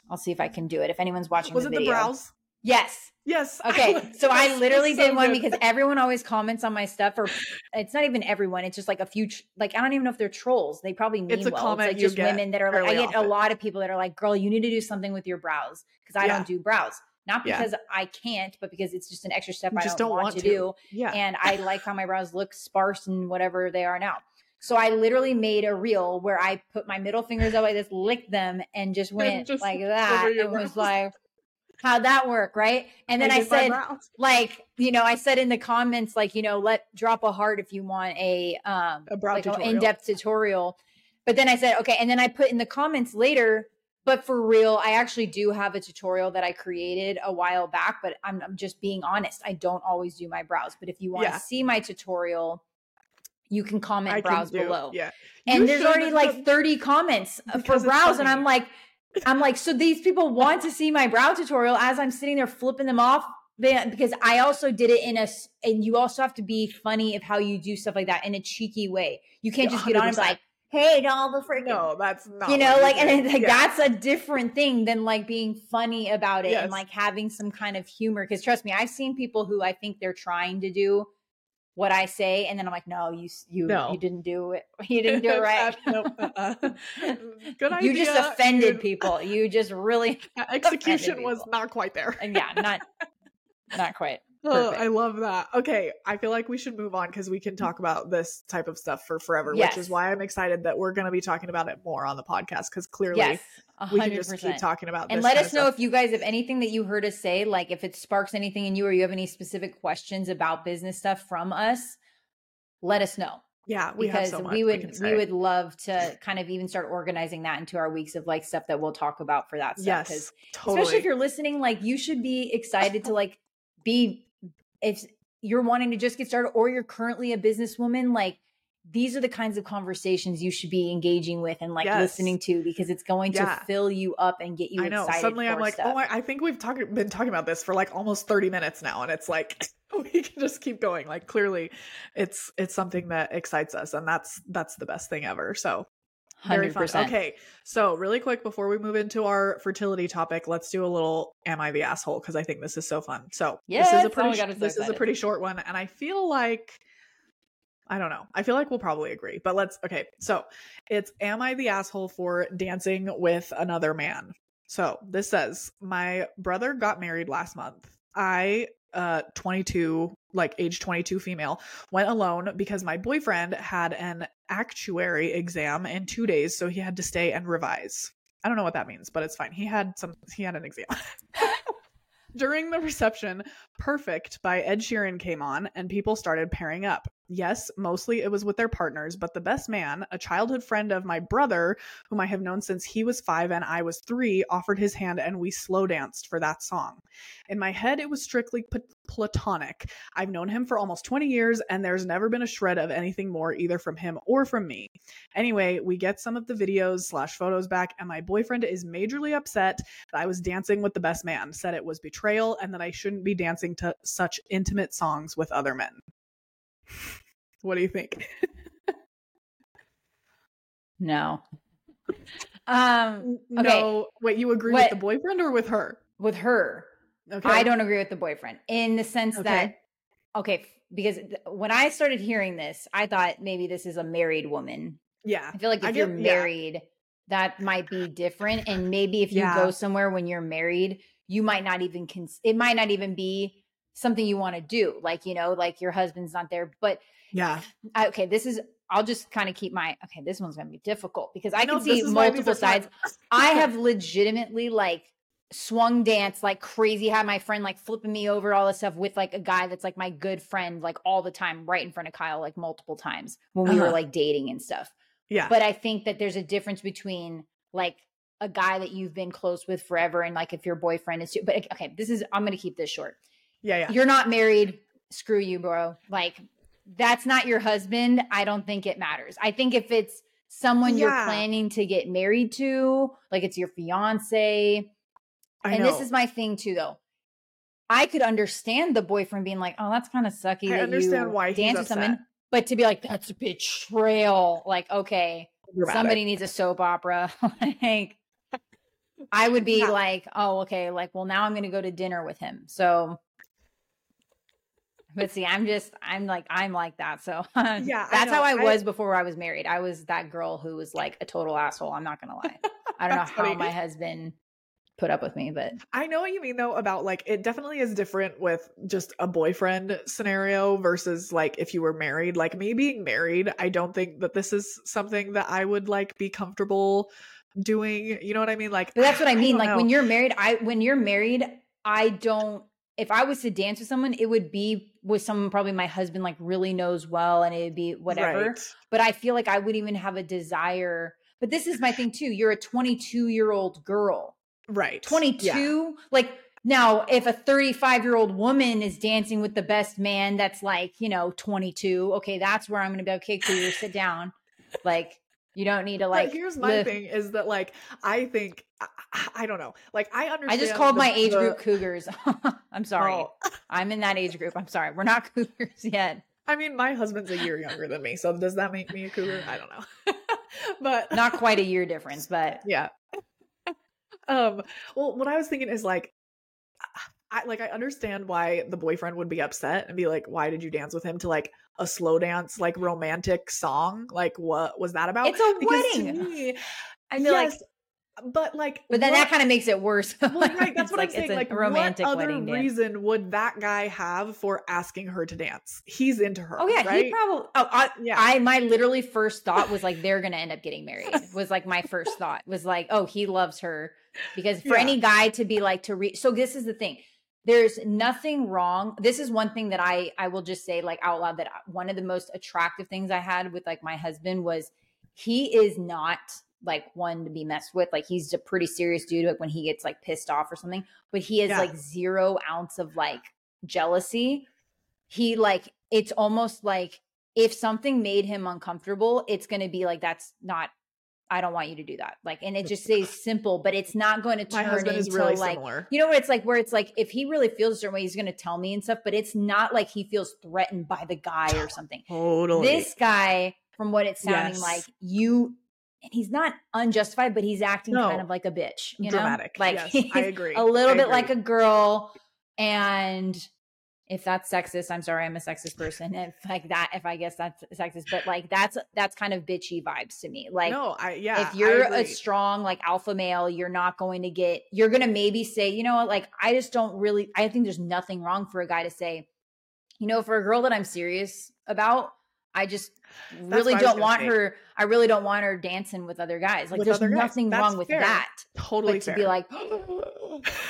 I'll see if I can do it. If anyone's watching, was the it video. the brows? Yes. Yes. Okay. so I literally so did one good. because everyone always comments on my stuff, or it's not even everyone. It's just like a few, like I don't even know if they're trolls. They probably mean it's a well. Comment it's like just women that are like. I get often. a lot of people that are like, "Girl, you need to do something with your brows," because I yeah. don't do brows. Not because yeah. I can't, but because it's just an extra step you I don't, don't want, want, to do. Yeah. And I like how my brows look sparse and whatever they are now. So I literally made a reel where I put my middle fingers up like this, licked them, and just went and just like that. And was like, how'd that work? Right. And then I, I said, like, you know, I said in the comments, like, you know, let drop a heart if you want a um a brow like in-depth tutorial. But then I said, okay. And then I put in the comments later, but for real, I actually do have a tutorial that I created a while back, but I'm, I'm just being honest. I don't always do my brows. But if you want to yeah. see my tutorial, you can comment I brows can below. Yeah. And you there's already like 30 comments uh, for brows. And I'm like, I'm like, so these people want to see my brow tutorial as I'm sitting there flipping them off because I also did it in a, and you also have to be funny of how you do stuff like that in a cheeky way. You can't just get on and be like, hate all the freaking. No, that's not. You know, like, and like, yeah. that's a different thing than like being funny about it yes. and like having some kind of humor. Because trust me, I've seen people who I think they're trying to do what I say, and then I'm like, no, you you no. you didn't do it. You didn't do it right. nope. uh-uh. Good idea. You just offended people. You just really execution was not quite there. and yeah, not not quite. Oh, I love that. Okay, I feel like we should move on because we can talk about this type of stuff for forever, yes. which is why I'm excited that we're going to be talking about it more on the podcast because clearly yes, we can just keep talking about And let us know if you guys have anything that you heard us say, like if it sparks anything in you or you have any specific questions about business stuff from us, let us know. Yeah, we because so we would we, we, would love to kind of even start organizing that into our weeks of like stuff that we'll talk about for that stuff. Yes, totally. Especially if you're listening, like you should be excited to like be if you're wanting to just get started or you're currently a businesswoman, like these are the kinds of conversations you should be engaging with and like yes. listening to because it's going yeah. to fill you up and get you I know. Suddenly I'm like, stuff. oh, I, I think we've talk- been talking about this for like almost 30 minutes now. And it's like, we can just keep going. Like clearly it's, it's something that excites us and that's, that's the best thing ever. So Very 100%. fun. Okay, so really quick before we move into our fertility topic, let's do a little "Am I the asshole?" because I think this is so fun. So yes, this is a pretty oh God, this is a pretty short one, and I feel like I don't know. I feel like we'll probably agree, but let's okay. So it's "Am I the asshole for dancing with another man?" So this says, "My brother got married last month. I uh 22 like age 22 female went alone because my boyfriend had an actuary exam in 2 days so he had to stay and revise. I don't know what that means, but it's fine. He had some he had an exam. During the reception, Perfect by Ed Sheeran came on and people started pairing up. Yes, mostly it was with their partners, but the best man, a childhood friend of my brother, whom I have known since he was five and I was three, offered his hand and we slow danced for that song. In my head, it was strictly platonic. I've known him for almost 20 years and there's never been a shred of anything more either from him or from me. Anyway, we get some of the videos slash photos back and my boyfriend is majorly upset that I was dancing with the best man, said it was betrayal and that I shouldn't be dancing to such intimate songs with other men. What do you think? no. Um okay. No, wait, you agree what, with the boyfriend or with her? With her. Okay. I don't agree with the boyfriend in the sense okay. that okay, because when I started hearing this, I thought maybe this is a married woman. Yeah. I feel like if I you're married, yeah. that might be different and maybe if you yeah. go somewhere when you're married, you might not even cons- it might not even be something you want to do like you know like your husband's not there but yeah. I, okay this is i'll just kind of keep my okay this one's gonna be difficult because i can see multiple sides. I have legitimately like swung dance like crazy had my friend like flipping me over all this stuff with like a guy that's like my good friend like all the time right in front of kyle like multiple times when we uh-huh. were like dating and stuff. Yeah. But i think that there's a difference between like a guy that you've been close with forever and like if your boyfriend is too but okay this is i'm gonna keep this short yeah, yeah. You're not married. Screw you, bro. Like that's not your husband. I don't think it matters. I think if it's someone yeah. you're planning to get married to, like it's your fiance. I and know. this is my thing too, though. I could understand the boyfriend being like, "Oh, that's kind of sucky." I that understand you why dance with someone, but to be like, "That's a betrayal." Like, okay, Dramatic. somebody needs a soap opera. like, I would be yeah. like, "Oh, okay." Like, well, now I'm going to go to dinner with him. So but see, I'm just, I'm like, I'm like that. So yeah, that's I how I was I, before I was married. I was that girl who was like a total asshole. I'm not gonna lie. I don't know how funny. my husband put up with me, but I know what you mean though about like it definitely is different with just a boyfriend scenario versus like if you were married. Like me being married, I don't think that this is something that I would like be comfortable doing. You know what I mean? Like but that's what I mean. I like know. when you're married, I when you're married, I don't if I was to dance with someone, it would be with someone probably my husband like really knows well and it'd be whatever. Right. But I feel like I wouldn't even have a desire. But this is my thing too. You're a 22 year old girl. Right. 22. Yeah. Like now, if a 35 year old woman is dancing with the best man that's like, you know, 22, okay, that's where I'm going to be okay, cool, sit down. Like, you don't need to like. But here's my thing: is that like I think I, I, don't know. Like I understand. I just called the, my age the... group cougars. I'm sorry. Oh. I'm in that age group. I'm sorry. We're not cougars yet. I mean, my husband's a year younger than me, so does that make me a cougar? I don't know. but not quite a year difference, but yeah. um. Well, what I was thinking is like I like I understand why the boyfriend would be upset and be like, "Why did you dance with him?" To like a slow dance, like romantic song. Like, what was that about? It's a because wedding. Me, I feel yes, like, but like, but then what, that kind of makes it worse. well, right, that's what like, I'm saying. Like, romantic what other reason dance. would that guy have for asking her to dance? He's into her. Oh yeah, right? he probably. Oh, I, yeah. I my literally first thought was like they're gonna end up getting married. was like my first thought was like, oh, he loves her because for yeah. any guy to be like to reach. So this is the thing there's nothing wrong. This is one thing that i i will just say like out loud that one of the most attractive things i had with like my husband was he is not like one to be messed with. Like he's a pretty serious dude like when he gets like pissed off or something but he has yeah. like zero ounce of like jealousy. He like it's almost like if something made him uncomfortable it's going to be like that's not I don't want you to do that. Like, and it just stays simple, but it's not going to turn into really like, similar. you know what it's like, where it's like, if he really feels a certain way, he's going to tell me and stuff, but it's not like he feels threatened by the guy or something. Totally. This guy, from what it's sounding yes. like, you, and he's not unjustified, but he's acting no. kind of like a bitch, you Dramatic. know, like yes, I agree, a little I bit agree. like a girl, and if that's sexist, I'm sorry, I'm a sexist person. If like that, if I guess that's sexist, but like that's that's kind of bitchy vibes to me. Like, no, I yeah, if you're a strong like alpha male, you're not going to get. You're gonna maybe say, you know what, like I just don't really. I think there's nothing wrong for a guy to say, you know, for a girl that I'm serious about, I just really don't want say. her. I really don't want her dancing with other guys. Like, with there's nothing wrong with that. Totally but to be like,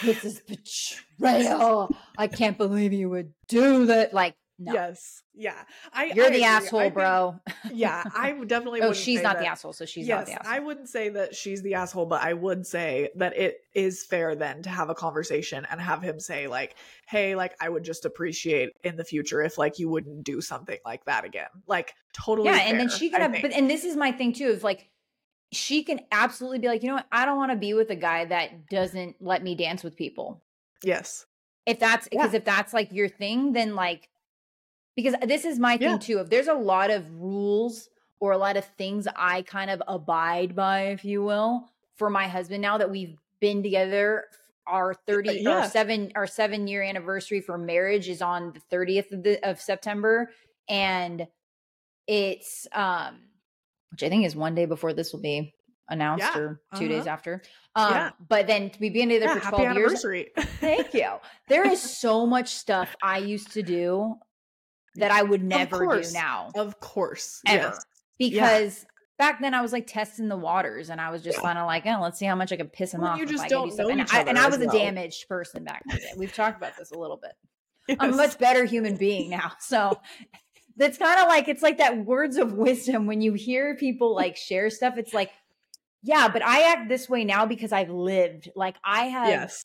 this is betrayal. I can't believe you would do that. Like, no. Yes. Yeah. I You're I the agree. asshole, think, bro. yeah. I definitely Oh, she's not that. the asshole, so she's yes, not the asshole. I wouldn't say that she's the asshole, but I would say that it is fair then to have a conversation and have him say, like, hey, like I would just appreciate in the future if like you wouldn't do something like that again. Like totally. Yeah, fair, and then she can have but and this is my thing too, is like she can absolutely be like, you know what, I don't want to be with a guy that doesn't let me dance with people. Yes. If that's because yeah. if that's like your thing, then like because this is my thing yeah. too. If there's a lot of rules or a lot of things I kind of abide by, if you will, for my husband now that we've been together our 30 yeah. our 7 our 7 year anniversary for marriage is on the 30th of, the, of September and it's um which I think is one day before this will be announced yeah. or 2 uh-huh. days after. Um yeah. but then to be being together for 12 years. thank you. There is so much stuff I used to do that I would never do now. Of course. Ever. Yes. Because yeah. back then I was like testing the waters and I was just kind of like, oh, let's see how much I can piss him well, off. You just don't do know and, I, and I was well. a damaged person back then. We've talked about this a little bit. Yes. I'm a much better human being now. So that's kind of like it's like that words of wisdom when you hear people like share stuff. It's like, yeah, but I act this way now because I've lived. Like I have. Yes.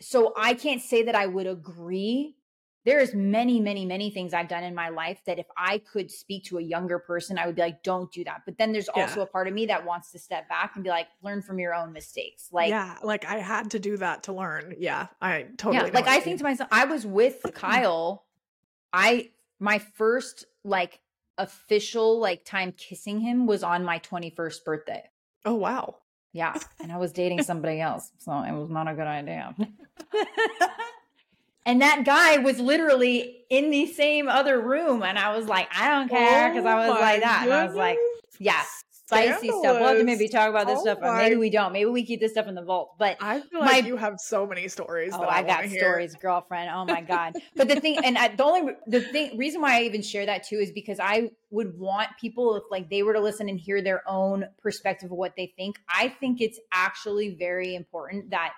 So I can't say that I would agree there's many many many things i've done in my life that if i could speak to a younger person i would be like don't do that. But then there's also a part of me that wants to step back and be like learn from your own mistakes. Like yeah like i had to do that to learn. Yeah i totally yeah like i think to myself i was with kyle i my first like official like time kissing him was on my 21st birthday. Oh wow. Yeah and i was dating somebody else so it was not a good idea And that guy was literally in the same other room. And I was like, I don't care. Because oh I was like that. Goodness. And I was like, yeah, spicy stuff. We'll have to maybe talk about this oh stuff. Or maybe we don't. Maybe we keep this stuff in the vault. But I feel like you have so many stories. Oh, I, I got stories, girlfriend. Oh my God. but the thing, and I, the only, the thing, reason why I even share that too is because I would want people, if like they were to listen and hear their own perspective of what they think, I think it's actually very important that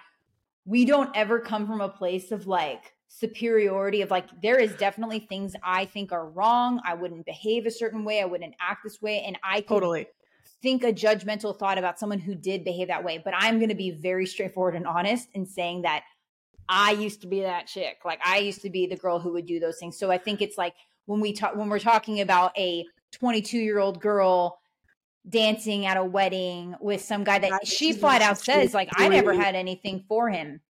we don't ever come from a place of like superiority of like there is definitely things I think are wrong. I wouldn't behave a certain way. I wouldn't act this way. And I totally think a judgmental thought about someone who did behave that way. But I'm gonna be very straightforward and honest in saying that I used to be that chick. Like I used to be the girl who would do those things. So I think it's like when we talk when we're talking about a 22 year old girl dancing at a wedding with some guy that she flat out says like I never had anything for him.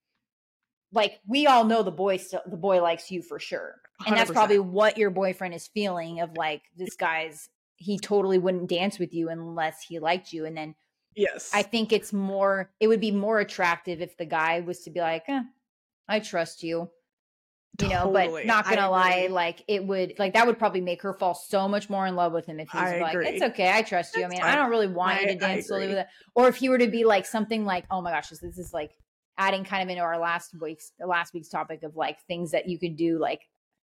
Like we all know the boy still the boy likes you for sure. And 100%. that's probably what your boyfriend is feeling of like this guy's he totally wouldn't dance with you unless he liked you and then Yes. I think it's more it would be more attractive if the guy was to be like, eh, I trust you you know totally. but not gonna lie like it would like that would probably make her fall so much more in love with him if he's like agree. it's okay i trust you That's i mean fine. i don't really want I, you to dance slowly with it or if he were to be like something like oh my gosh this, this is like adding kind of into our last week's last week's topic of like things that you could do like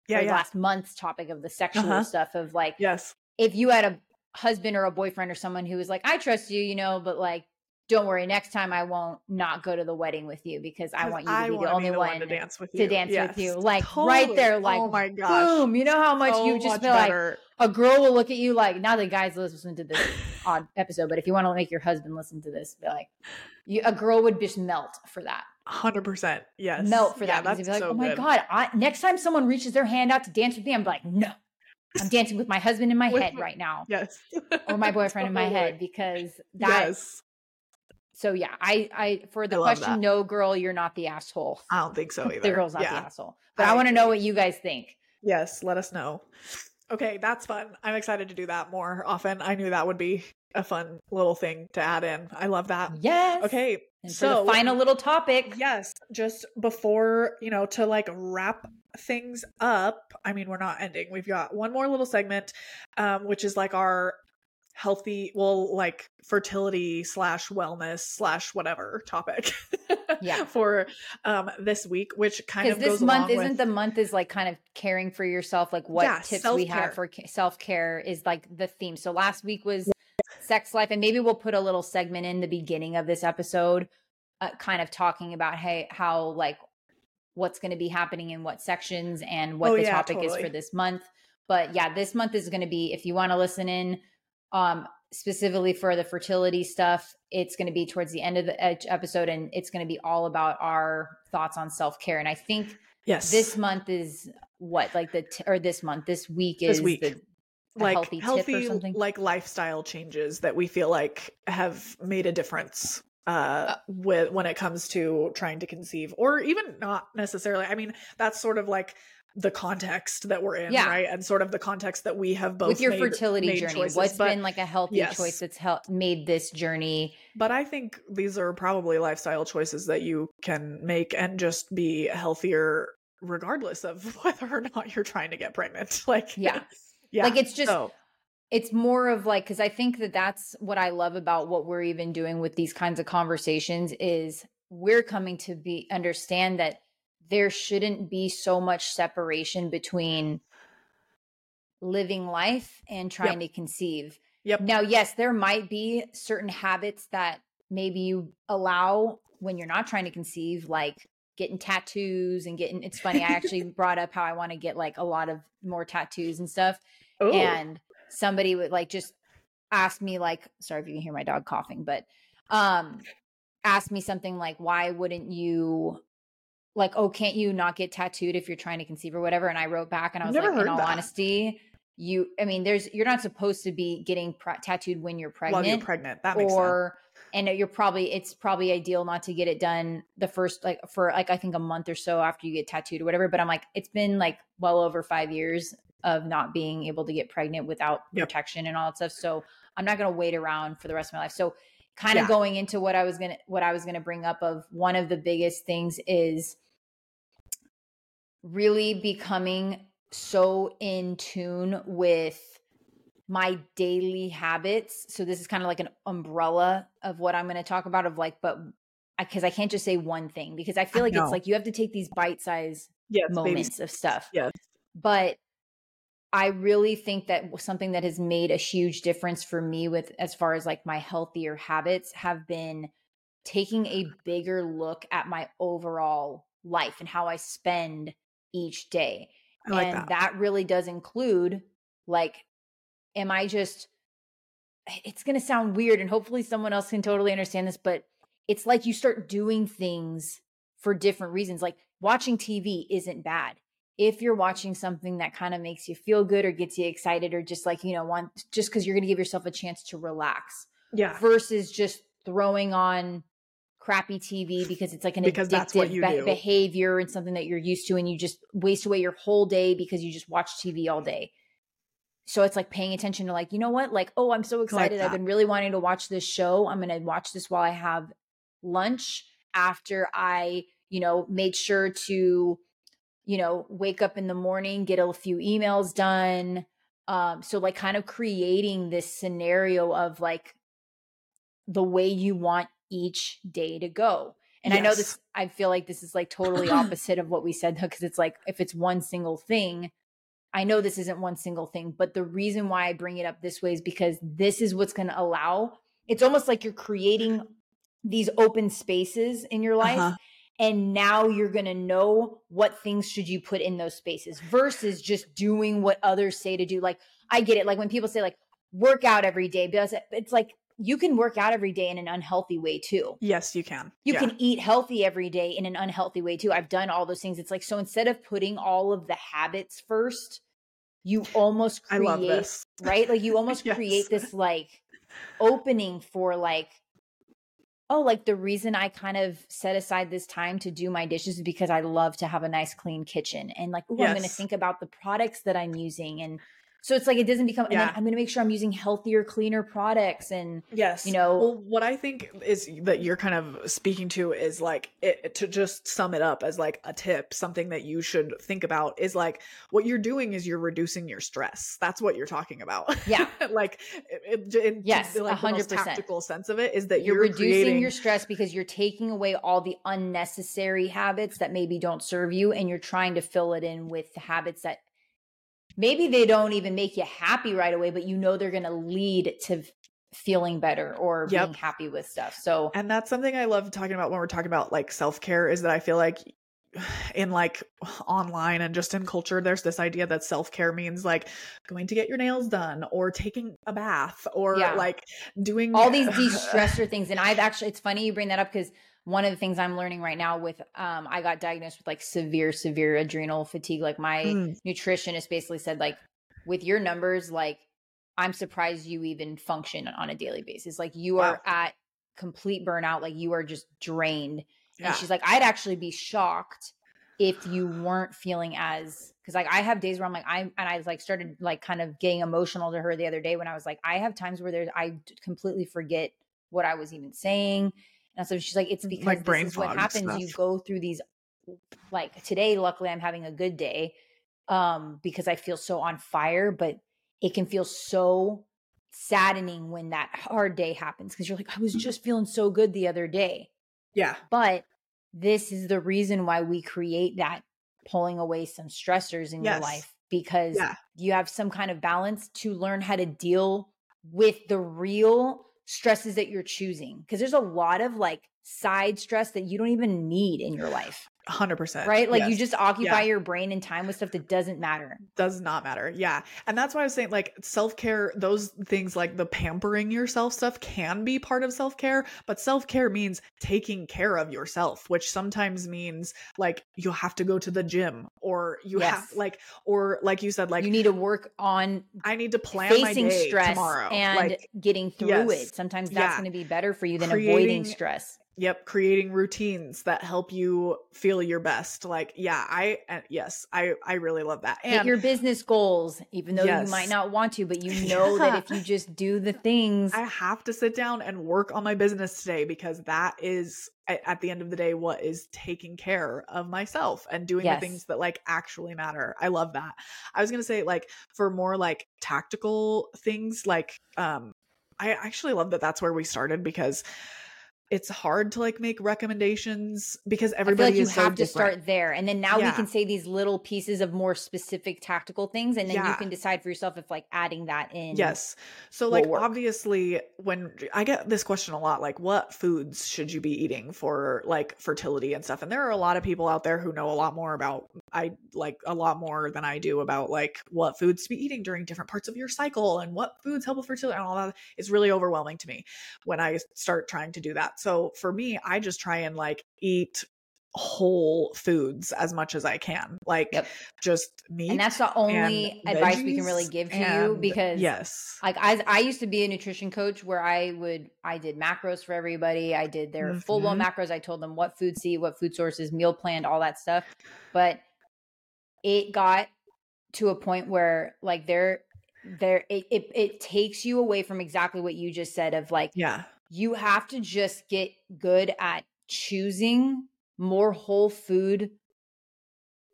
yeah, yeah. last month's topic of the sexual uh-huh. stuff of like yes if you had a husband or a boyfriend or someone who was like i trust you you know but like don't worry, next time I won't not go to the wedding with you because I want you to be the only the one, one, to dance with you. To dance yes. with you. Like totally. right there, oh like oh my gosh. boom. You know how much so you just feel better. like a girl will look at you like now the guys listen to this odd episode, but if you want to make your husband listen to this, be like you, a girl would just melt for that. Hundred percent, yes. Melt for yeah, that. That's be like, oh so oh my good. god! I, next time someone reaches their hand out to dance with me, I'm like, no, I'm dancing with my husband in my head my, right now. Yes. or my boyfriend totally. in my head because that yes so yeah, I I for the I question, no girl, you're not the asshole. I don't think so either. the girl's not yeah. the asshole. But I, I want to know what you guys think. Yes, let us know. Okay, that's fun. I'm excited to do that more often. I knew that would be a fun little thing to add in. I love that. Yes. Okay. And so final little topic. Yes. Just before, you know, to like wrap things up. I mean, we're not ending. We've got one more little segment, um, which is like our healthy well like fertility slash wellness slash whatever topic yeah for um this week which kind of this month isn't with... the month is like kind of caring for yourself like what yeah, tips self-care. we have for self-care is like the theme so last week was sex life and maybe we'll put a little segment in the beginning of this episode uh, kind of talking about hey how like what's going to be happening in what sections and what oh, the yeah, topic totally. is for this month but yeah this month is going to be if you want to listen in um, specifically for the fertility stuff. It's going to be towards the end of the episode, and it's going to be all about our thoughts on self care. And I think yes, this month is what like the t- or this month, this week is this week. the like healthy, healthy like lifestyle changes that we feel like have made a difference uh, uh, with when it comes to trying to conceive or even not necessarily i mean that's sort of like the context that we're in, yeah. right? And sort of the context that we have both with your made, fertility made journey. Choices. What's but, been like a healthy yes. choice that's helped made this journey? But I think these are probably lifestyle choices that you can make and just be healthier regardless of whether or not you're trying to get pregnant. Like yeah, yeah. Like it's just. So. It's more of like because I think that that's what I love about what we're even doing with these kinds of conversations is we're coming to be understand that there shouldn't be so much separation between living life and trying yep. to conceive. Yep. Now, yes, there might be certain habits that maybe you allow when you're not trying to conceive, like getting tattoos and getting it's funny, I actually brought up how I want to get like a lot of more tattoos and stuff. Ooh. And somebody would like just ask me like sorry if you can hear my dog coughing, but um ask me something like why wouldn't you like, oh, can't you not get tattooed if you're trying to conceive or whatever? And I wrote back and I was Never like, in all that. honesty, you, I mean, there's, you're not supposed to be getting tattooed when you're pregnant. While you're pregnant. That makes or, sense. And you're probably, it's probably ideal not to get it done the first, like, for like, I think a month or so after you get tattooed or whatever. But I'm like, it's been like well over five years of not being able to get pregnant without yep. protection and all that stuff. So I'm not going to wait around for the rest of my life. So, kind of yeah. going into what I was going to, what I was going to bring up of one of the biggest things is, really becoming so in tune with my daily habits. So this is kind of like an umbrella of what I'm going to talk about of like but because I, I, can't just say one thing because I feel like it's like you have to take these bite-sized yes, moments of stuff. Yes. But I really think that something that has made a huge difference for me with as far as like my healthier habits have been taking a bigger look at my overall life and how I spend each day. Like and that. that really does include like, am I just, it's going to sound weird and hopefully someone else can totally understand this, but it's like you start doing things for different reasons. Like watching TV isn't bad. If you're watching something that kind of makes you feel good or gets you excited or just like, you know, want just because you're going to give yourself a chance to relax. Yeah. Versus just throwing on crappy TV because it's like an because addictive be- behavior and something that you're used to, and you just waste away your whole day because you just watch TV all day. So it's like paying attention to like, you know what? Like, oh, I'm so excited. Like I've been really wanting to watch this show. I'm going to watch this while I have lunch after I, you know, made sure to, you know, wake up in the morning, get a few emails done. Um, so like kind of creating this scenario of like the way you want each day to go. And yes. I know this, I feel like this is like totally opposite of what we said, though, because it's like if it's one single thing, I know this isn't one single thing, but the reason why I bring it up this way is because this is what's going to allow it's almost like you're creating these open spaces in your life. Uh-huh. And now you're going to know what things should you put in those spaces versus just doing what others say to do. Like, I get it. Like when people say, like, work out every day, because it's like you can work out every day in an unhealthy way too. Yes, you can. You yeah. can eat healthy every day in an unhealthy way too. I've done all those things. It's like so instead of putting all of the habits first, you almost create right? Like you almost yes. create this like opening for like oh, like the reason I kind of set aside this time to do my dishes is because I love to have a nice clean kitchen and like oh, yes. I'm going to think about the products that I'm using and So it's like it doesn't become. Yeah. I'm going to make sure I'm using healthier, cleaner products, and yes, you know. Well, what I think is that you're kind of speaking to is like it, to just sum it up as like a tip, something that you should think about is like what you're doing is you're reducing your stress. That's what you're talking about. Yeah, like it, in yes, like 100%. tactical sense of it is that you're, you're reducing creating... your stress because you're taking away all the unnecessary habits that maybe don't serve you, and you're trying to fill it in with habits that maybe they don't even make you happy right away, but you know they're going to lead to feeling better or yep. being happy with stuff. So, and that's something I love talking about when we're talking about like self care is that I feel like in like online and just in culture there's this idea that self-care means like going to get your nails done or taking a bath or yeah. like doing all these de-stressor things and I've actually it's funny you bring that up cuz one of the things I'm learning right now with um I got diagnosed with like severe severe adrenal fatigue like my mm. nutritionist basically said like with your numbers like I'm surprised you even function on a daily basis like you wow. are at complete burnout like you are just drained yeah. and she's like I'd actually be shocked if you weren't feeling as because like I have days where I'm like I'm and I like started like kind of getting emotional to her the other day when I was like I have times where there's I completely forget what I was even saying and so she's like, it's because like this is what happens. Stuff. You go through these like today, luckily I'm having a good day. Um, because I feel so on fire, but it can feel so saddening when that hard day happens because you're like, I was just feeling so good the other day. Yeah. But this is the reason why we create that pulling away some stressors in yes. your life because yeah. you have some kind of balance to learn how to deal with the real stresses that you're choosing because there's a lot of like side stress that you don't even need in your life. 100%. Right? Like yes. you just occupy yeah. your brain and time with stuff that doesn't matter. Does not matter. Yeah. And that's why I was saying like self-care, those things like the pampering yourself stuff can be part of self-care, but self-care means taking care of yourself, which sometimes means like you have to go to the gym or you yes. have like or like you said like you need to work on I need to plan facing stress tomorrow and like, getting through yes. it. Sometimes that's yeah. going to be better for you than Creating, avoiding stress Yep, creating routines that help you feel your best. Like, yeah, I uh, yes, I I really love that. And Hit your business goals, even though yes. you might not want to, but you know yeah. that if you just do the things, I have to sit down and work on my business today because that is at the end of the day what is taking care of myself and doing yes. the things that like actually matter. I love that. I was going to say like for more like tactical things like um I actually love that that's where we started because it's hard to like make recommendations because everybody like you have to start there and then now yeah. we can say these little pieces of more specific tactical things and then yeah. you can decide for yourself if like adding that in yes so like work. obviously when i get this question a lot like what foods should you be eating for like fertility and stuff and there are a lot of people out there who know a lot more about i like a lot more than i do about like what foods to be eating during different parts of your cycle and what foods help with fertility and all that it's really overwhelming to me when i start trying to do that so for me, I just try and like eat whole foods as much as I can. Like yep. just meat. And that's the only advice we can really give to you because yes. Like I I used to be a nutrition coach where I would I did macros for everybody. I did their mm-hmm. full blown macros. I told them what food to eat, what food sources, meal planned, all that stuff. But it got to a point where like there there it, it it takes you away from exactly what you just said of like yeah you have to just get good at choosing more whole food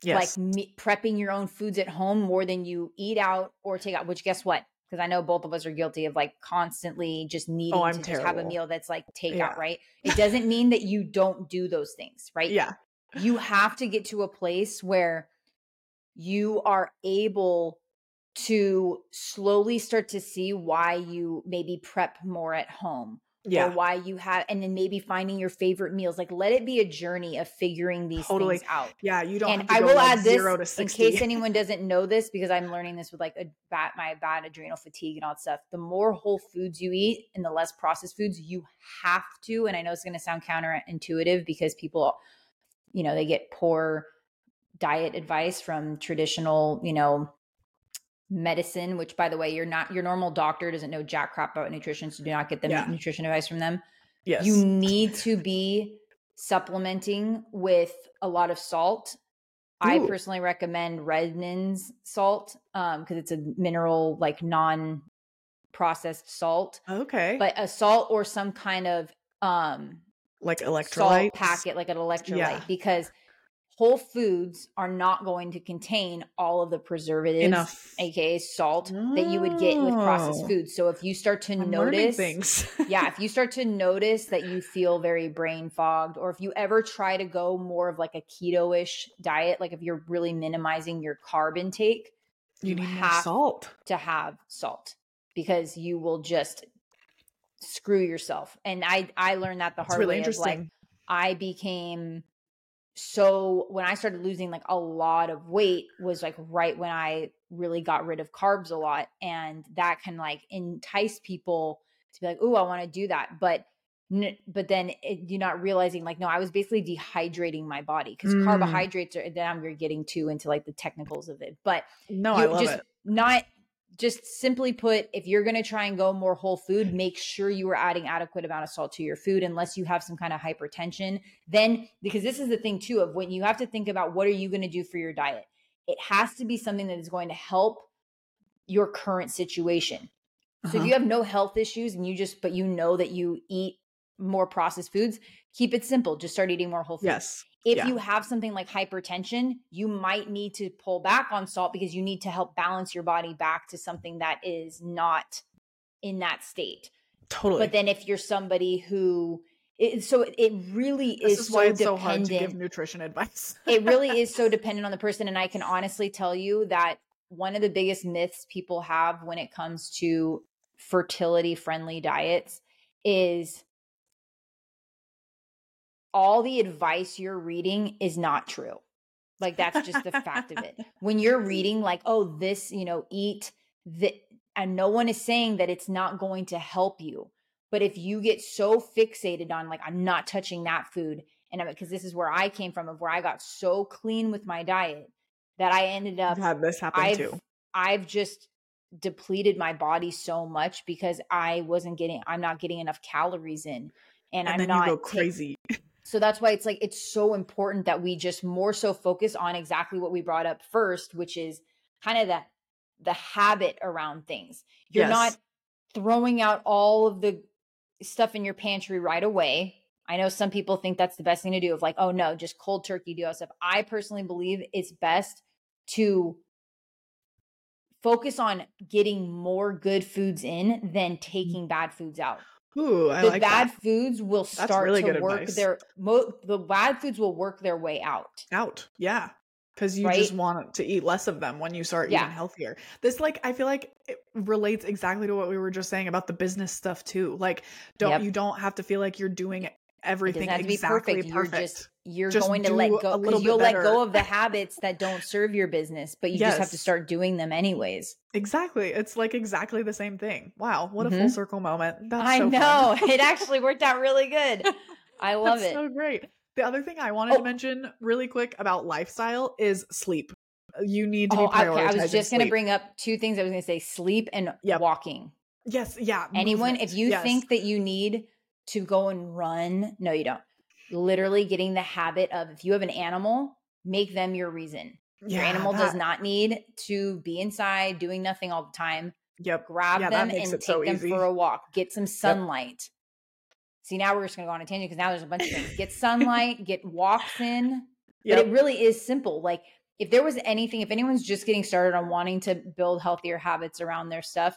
yes. like me- prepping your own foods at home more than you eat out or take out which guess what because i know both of us are guilty of like constantly just oh, needing oh, to terrible. just have a meal that's like takeout yeah. right it doesn't mean that you don't do those things right yeah you have to get to a place where you are able to slowly start to see why you maybe prep more at home yeah. or why you have and then maybe finding your favorite meals like let it be a journey of figuring these totally. things out yeah you don't and i will like add this in case anyone doesn't know this because i'm learning this with like a bad my bad adrenal fatigue and all that stuff the more whole foods you eat and the less processed foods you have to and i know it's going to sound counterintuitive because people you know they get poor diet advice from traditional you know medicine, which by the way, you're not your normal doctor doesn't know jack crap about nutrition, so do not get the yeah. nutrition advice from them. Yes. You need to be supplementing with a lot of salt. I personally recommend Redmond's salt um because it's a mineral like non processed salt. Okay. But a salt or some kind of um like electrolyte packet like an electrolyte yeah. because whole foods are not going to contain all of the preservatives Enough. aka salt oh. that you would get with processed oh. foods so if you start to I'm notice things yeah if you start to notice that you feel very brain fogged or if you ever try to go more of like a keto-ish diet like if you're really minimizing your carb intake you, you need have salt to have salt because you will just screw yourself and i i learned that the hard really way interesting. like i became so when I started losing like a lot of weight was like right when I really got rid of carbs a lot. And that can like entice people to be like, oh, I want to do that. But but then it, you're not realizing like no i was basically dehydrating my body because mm. carbohydrates are then i'm getting too into like the technicals of it but no i love just it. not just simply put if you're going to try and go more whole food make sure you are adding adequate amount of salt to your food unless you have some kind of hypertension then because this is the thing too of when you have to think about what are you going to do for your diet it has to be something that is going to help your current situation uh-huh. so if uh-huh. you have no health issues and you just but you know that you eat more processed foods keep it simple just start eating more whole foods yes if yeah. you have something like hypertension, you might need to pull back on salt because you need to help balance your body back to something that is not in that state. Totally. But then if you're somebody who it, so it really this is, is so why it's dependent. so hard to give nutrition advice. it really is so dependent on the person. And I can honestly tell you that one of the biggest myths people have when it comes to fertility friendly diets is all the advice you're reading is not true. Like that's just the fact of it. When you're reading like, oh, this, you know, eat that and no one is saying that it's not going to help you. But if you get so fixated on like I'm not touching that food and because this is where I came from of where I got so clean with my diet that I ended up had this happen I've, too. I've just depleted my body so much because I wasn't getting I'm not getting enough calories in and, and I'm not crazy. So that's why it's like it's so important that we just more so focus on exactly what we brought up first, which is kind of the the habit around things. You're yes. not throwing out all of the stuff in your pantry right away. I know some people think that's the best thing to do of like, oh no, just cold turkey do all stuff. I personally believe it's best to focus on getting more good foods in than mm. taking bad foods out. Ooh, I the like bad that. foods will start really to work advice. their mo- the bad foods will work their way out. Out, yeah, because you right? just want to eat less of them when you start yeah. eating healthier. This, like, I feel like it relates exactly to what we were just saying about the business stuff too. Like, don't yep. you don't have to feel like you're doing everything exactly perfect. perfect. You're just you're just going to let go because you'll let go of the habits that don't serve your business, but you yes. just have to start doing them anyways. Exactly. It's like exactly the same thing. Wow, what mm-hmm. a full circle moment. That's I so know. it actually worked out really good. I love That's it. So great. The other thing I wanted oh. to mention really quick about lifestyle is sleep. You need to oh, be prioritizing. Okay. I was just going to bring up two things. I was going to say sleep and yep. walking. Yes. Yeah. Anyone, movement. if you yes. think that you need to go and run. No, you don't. Literally getting the habit of if you have an animal, make them your reason. Yeah, your animal that. does not need to be inside doing nothing all the time. Yep. Grab yeah, them and take so them easy. for a walk. Get some sunlight. Yep. See, now we're just going to go on a tangent because now there's a bunch of things. Get sunlight, get walks in. Yep. But it really is simple. Like, if there was anything, if anyone's just getting started on wanting to build healthier habits around their stuff,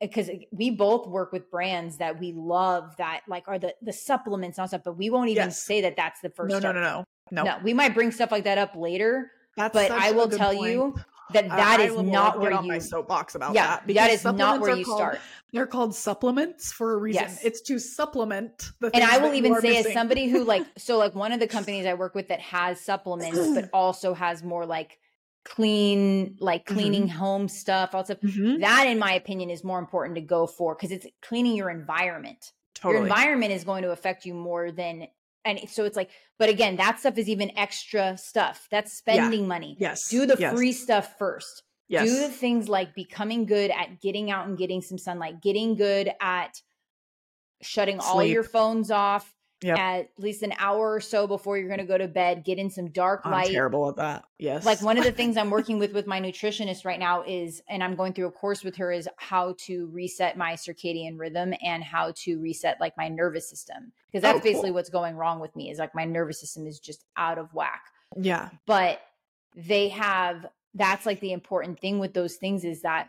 because we both work with brands that we love that like are the the supplements and stuff, but we won't even yes. say that that's the first. No, no, no, no, no. No, we might bring stuff like that up later. That's but I will tell point. you that that uh, is not where you my soapbox about yeah, that. That is not where you called, start. They're called supplements for a reason. Yes. It's to supplement the. And I will even say, missing. as somebody who like, so like one of the companies I work with that has supplements, but also has more like clean like cleaning mm-hmm. home stuff also mm-hmm. that in my opinion is more important to go for because it's cleaning your environment totally. your environment is going to affect you more than and so it's like but again that stuff is even extra stuff that's spending yeah. money yes do the yes. free stuff first yes. do the things like becoming good at getting out and getting some sunlight getting good at shutting Sleep. all your phones off yep. at least an hour or so before you're going to go to bed. Get in some dark I'm light. terrible at that. Yes. Like one of the things I'm working with with my nutritionist right now is, and I'm going through a course with her, is how to reset my circadian rhythm and how to reset like my nervous system because that's oh, cool. basically what's going wrong with me. Is like my nervous system is just out of whack. Yeah. But they have that's like the important thing with those things is that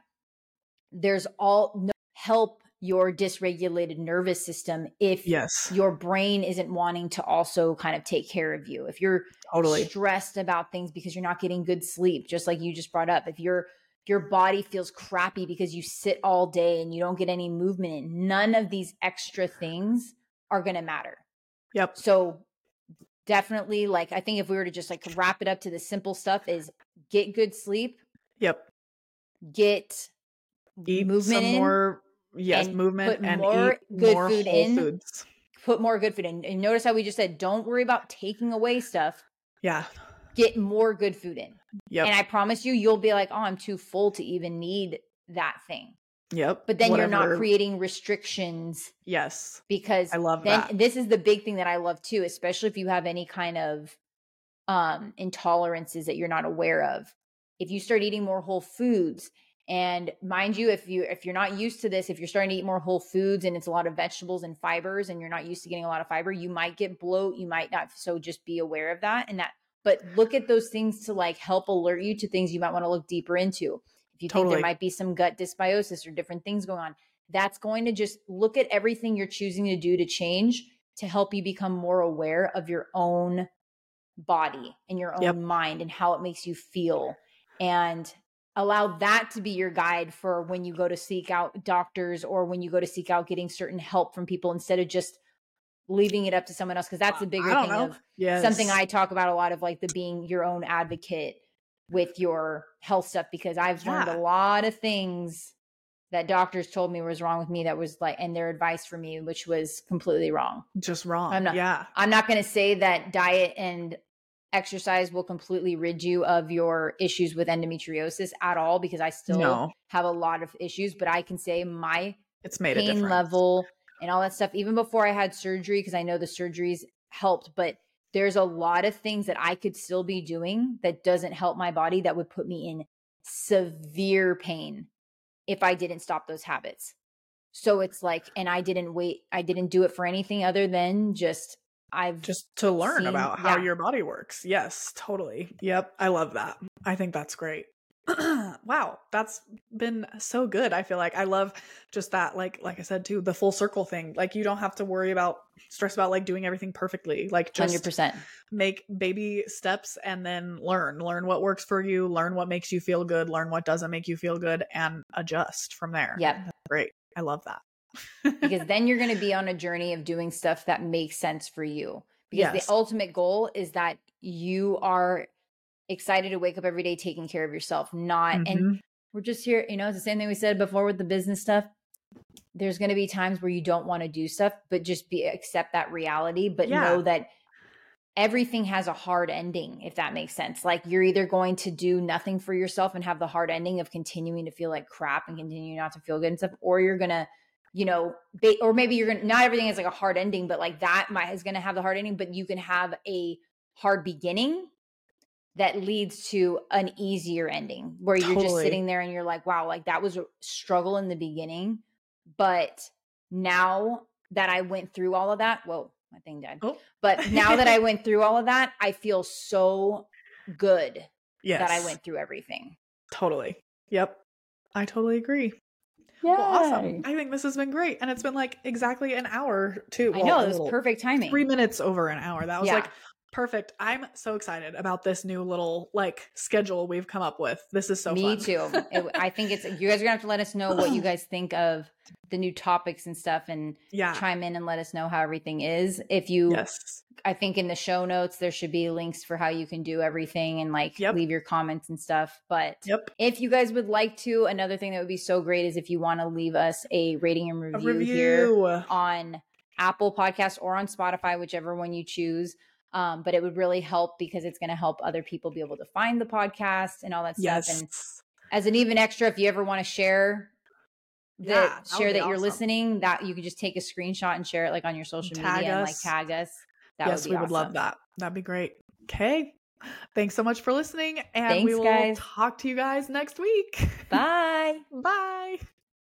there's all no help your dysregulated nervous system if yes. your brain isn't wanting to also kind of take care of you. If you're totally stressed about things because you're not getting good sleep, just like you just brought up, if your your body feels crappy because you sit all day and you don't get any movement in, none of these extra things are going to matter. Yep. So definitely like I think if we were to just like wrap it up to the simple stuff is get good sleep. Yep. Get eat movement some in, more yes movement and more good more food in foods. put more good food in and notice how we just said don't worry about taking away stuff yeah get more good food in yep. and i promise you you'll be like oh i'm too full to even need that thing Yep. But then Whatever. you're not creating restrictions. Yes. Because I love then that. this is the big thing that I love too, especially if you have any kind of um intolerances that you're not aware of. If you start eating more whole foods and mind you, if you if you're not used to this, if you're starting to eat more whole foods and it's a lot of vegetables and fibers and you're not used to getting a lot of fiber, you might get bloat, you might not. So just be aware of that and that but look at those things to like help alert you to things you might want to look deeper into. If you totally. think there might be some gut dysbiosis or different things going on, that's going to just look at everything you're choosing to do to change to help you become more aware of your own body and your own yep. mind and how it makes you feel. And allow that to be your guide for when you go to seek out doctors or when you go to seek out getting certain help from people instead of just leaving it up to someone else because that's the bigger thing know. of yes. something I talk about a lot of like the being your own advocate with your health stuff because I've yeah. learned a lot of things that doctors told me was wrong with me that was like and their advice for me which was completely wrong. Just wrong. I'm not, yeah. I'm not going to say that diet and exercise will completely rid you of your issues with endometriosis at all because I still no. have a lot of issues, but I can say my it's made pain level and all that stuff even before I had surgery because I know the surgeries helped, but there's a lot of things that I could still be doing that doesn't help my body that would put me in severe pain if I didn't stop those habits. So it's like, and I didn't wait, I didn't do it for anything other than just I've just to learn seen, about how yeah. your body works. Yes, totally. Yep. I love that. I think that's great. wow, that's been so good. I feel like I love just that like like I said too, the full circle thing. Like you don't have to worry about stress about like doing everything perfectly. Like just 100%. make baby steps and then learn. Learn what works for you, learn what makes you feel good, learn what doesn't make you feel good and adjust from there. That's great. I love that. Because then you're going to be on a journey of doing stuff that makes sense for you. Because yes. the ultimate goal is that you are excited to wake up every day taking care of yourself, not mm-hmm. and we're just here, you know, it's the same thing we said before with the business stuff. There's going to be times where you don't want to do stuff, but just be accept that reality, but yeah. know that everything has a hard ending if that makes sense like you're either going to do nothing for yourself and have the hard ending of continuing to feel like crap and continue not to feel good and stuff or you're going to you know, or maybe you're gonna not everything is like a hard ending, but like that might is gonna have the hard ending, but you can have a hard beginning that leads to an easier ending where you're just sitting there and you're like, wow, like that was a struggle in the beginning. But now that I went through all of that, whoa, my thing died. Oh. But now that I went through all of that, I feel so good yes. that I went through everything. Totally. Yep. I totally agree. Well, awesome. I think this has been great. And it's been like exactly an hour too. Well, I know, it was perfect timing. Three minutes over an hour. That was yeah. like perfect. I'm so excited about this new little like schedule we've come up with. This is so Me fun. too. It, I think it's you guys are gonna have to let us know what you guys think of the new topics and stuff and yeah. chime in and let us know how everything is. If you yes. I think in the show notes there should be links for how you can do everything and like yep. leave your comments and stuff. But yep. if you guys would like to, another thing that would be so great is if you want to leave us a rating and review, review. here on Apple Podcasts or on Spotify, whichever one you choose. Um, but it would really help because it's going to help other people be able to find the podcast and all that yes. stuff. And as an even extra, if you ever want to share that yeah, share that, you're listening, that you could just take a screenshot and share it like on your social tag media us. and like tag us. That yes, would we awesome. would love that. That'd be great. Okay. Thanks so much for listening. And Thanks, we will guys. talk to you guys next week. Bye. Bye.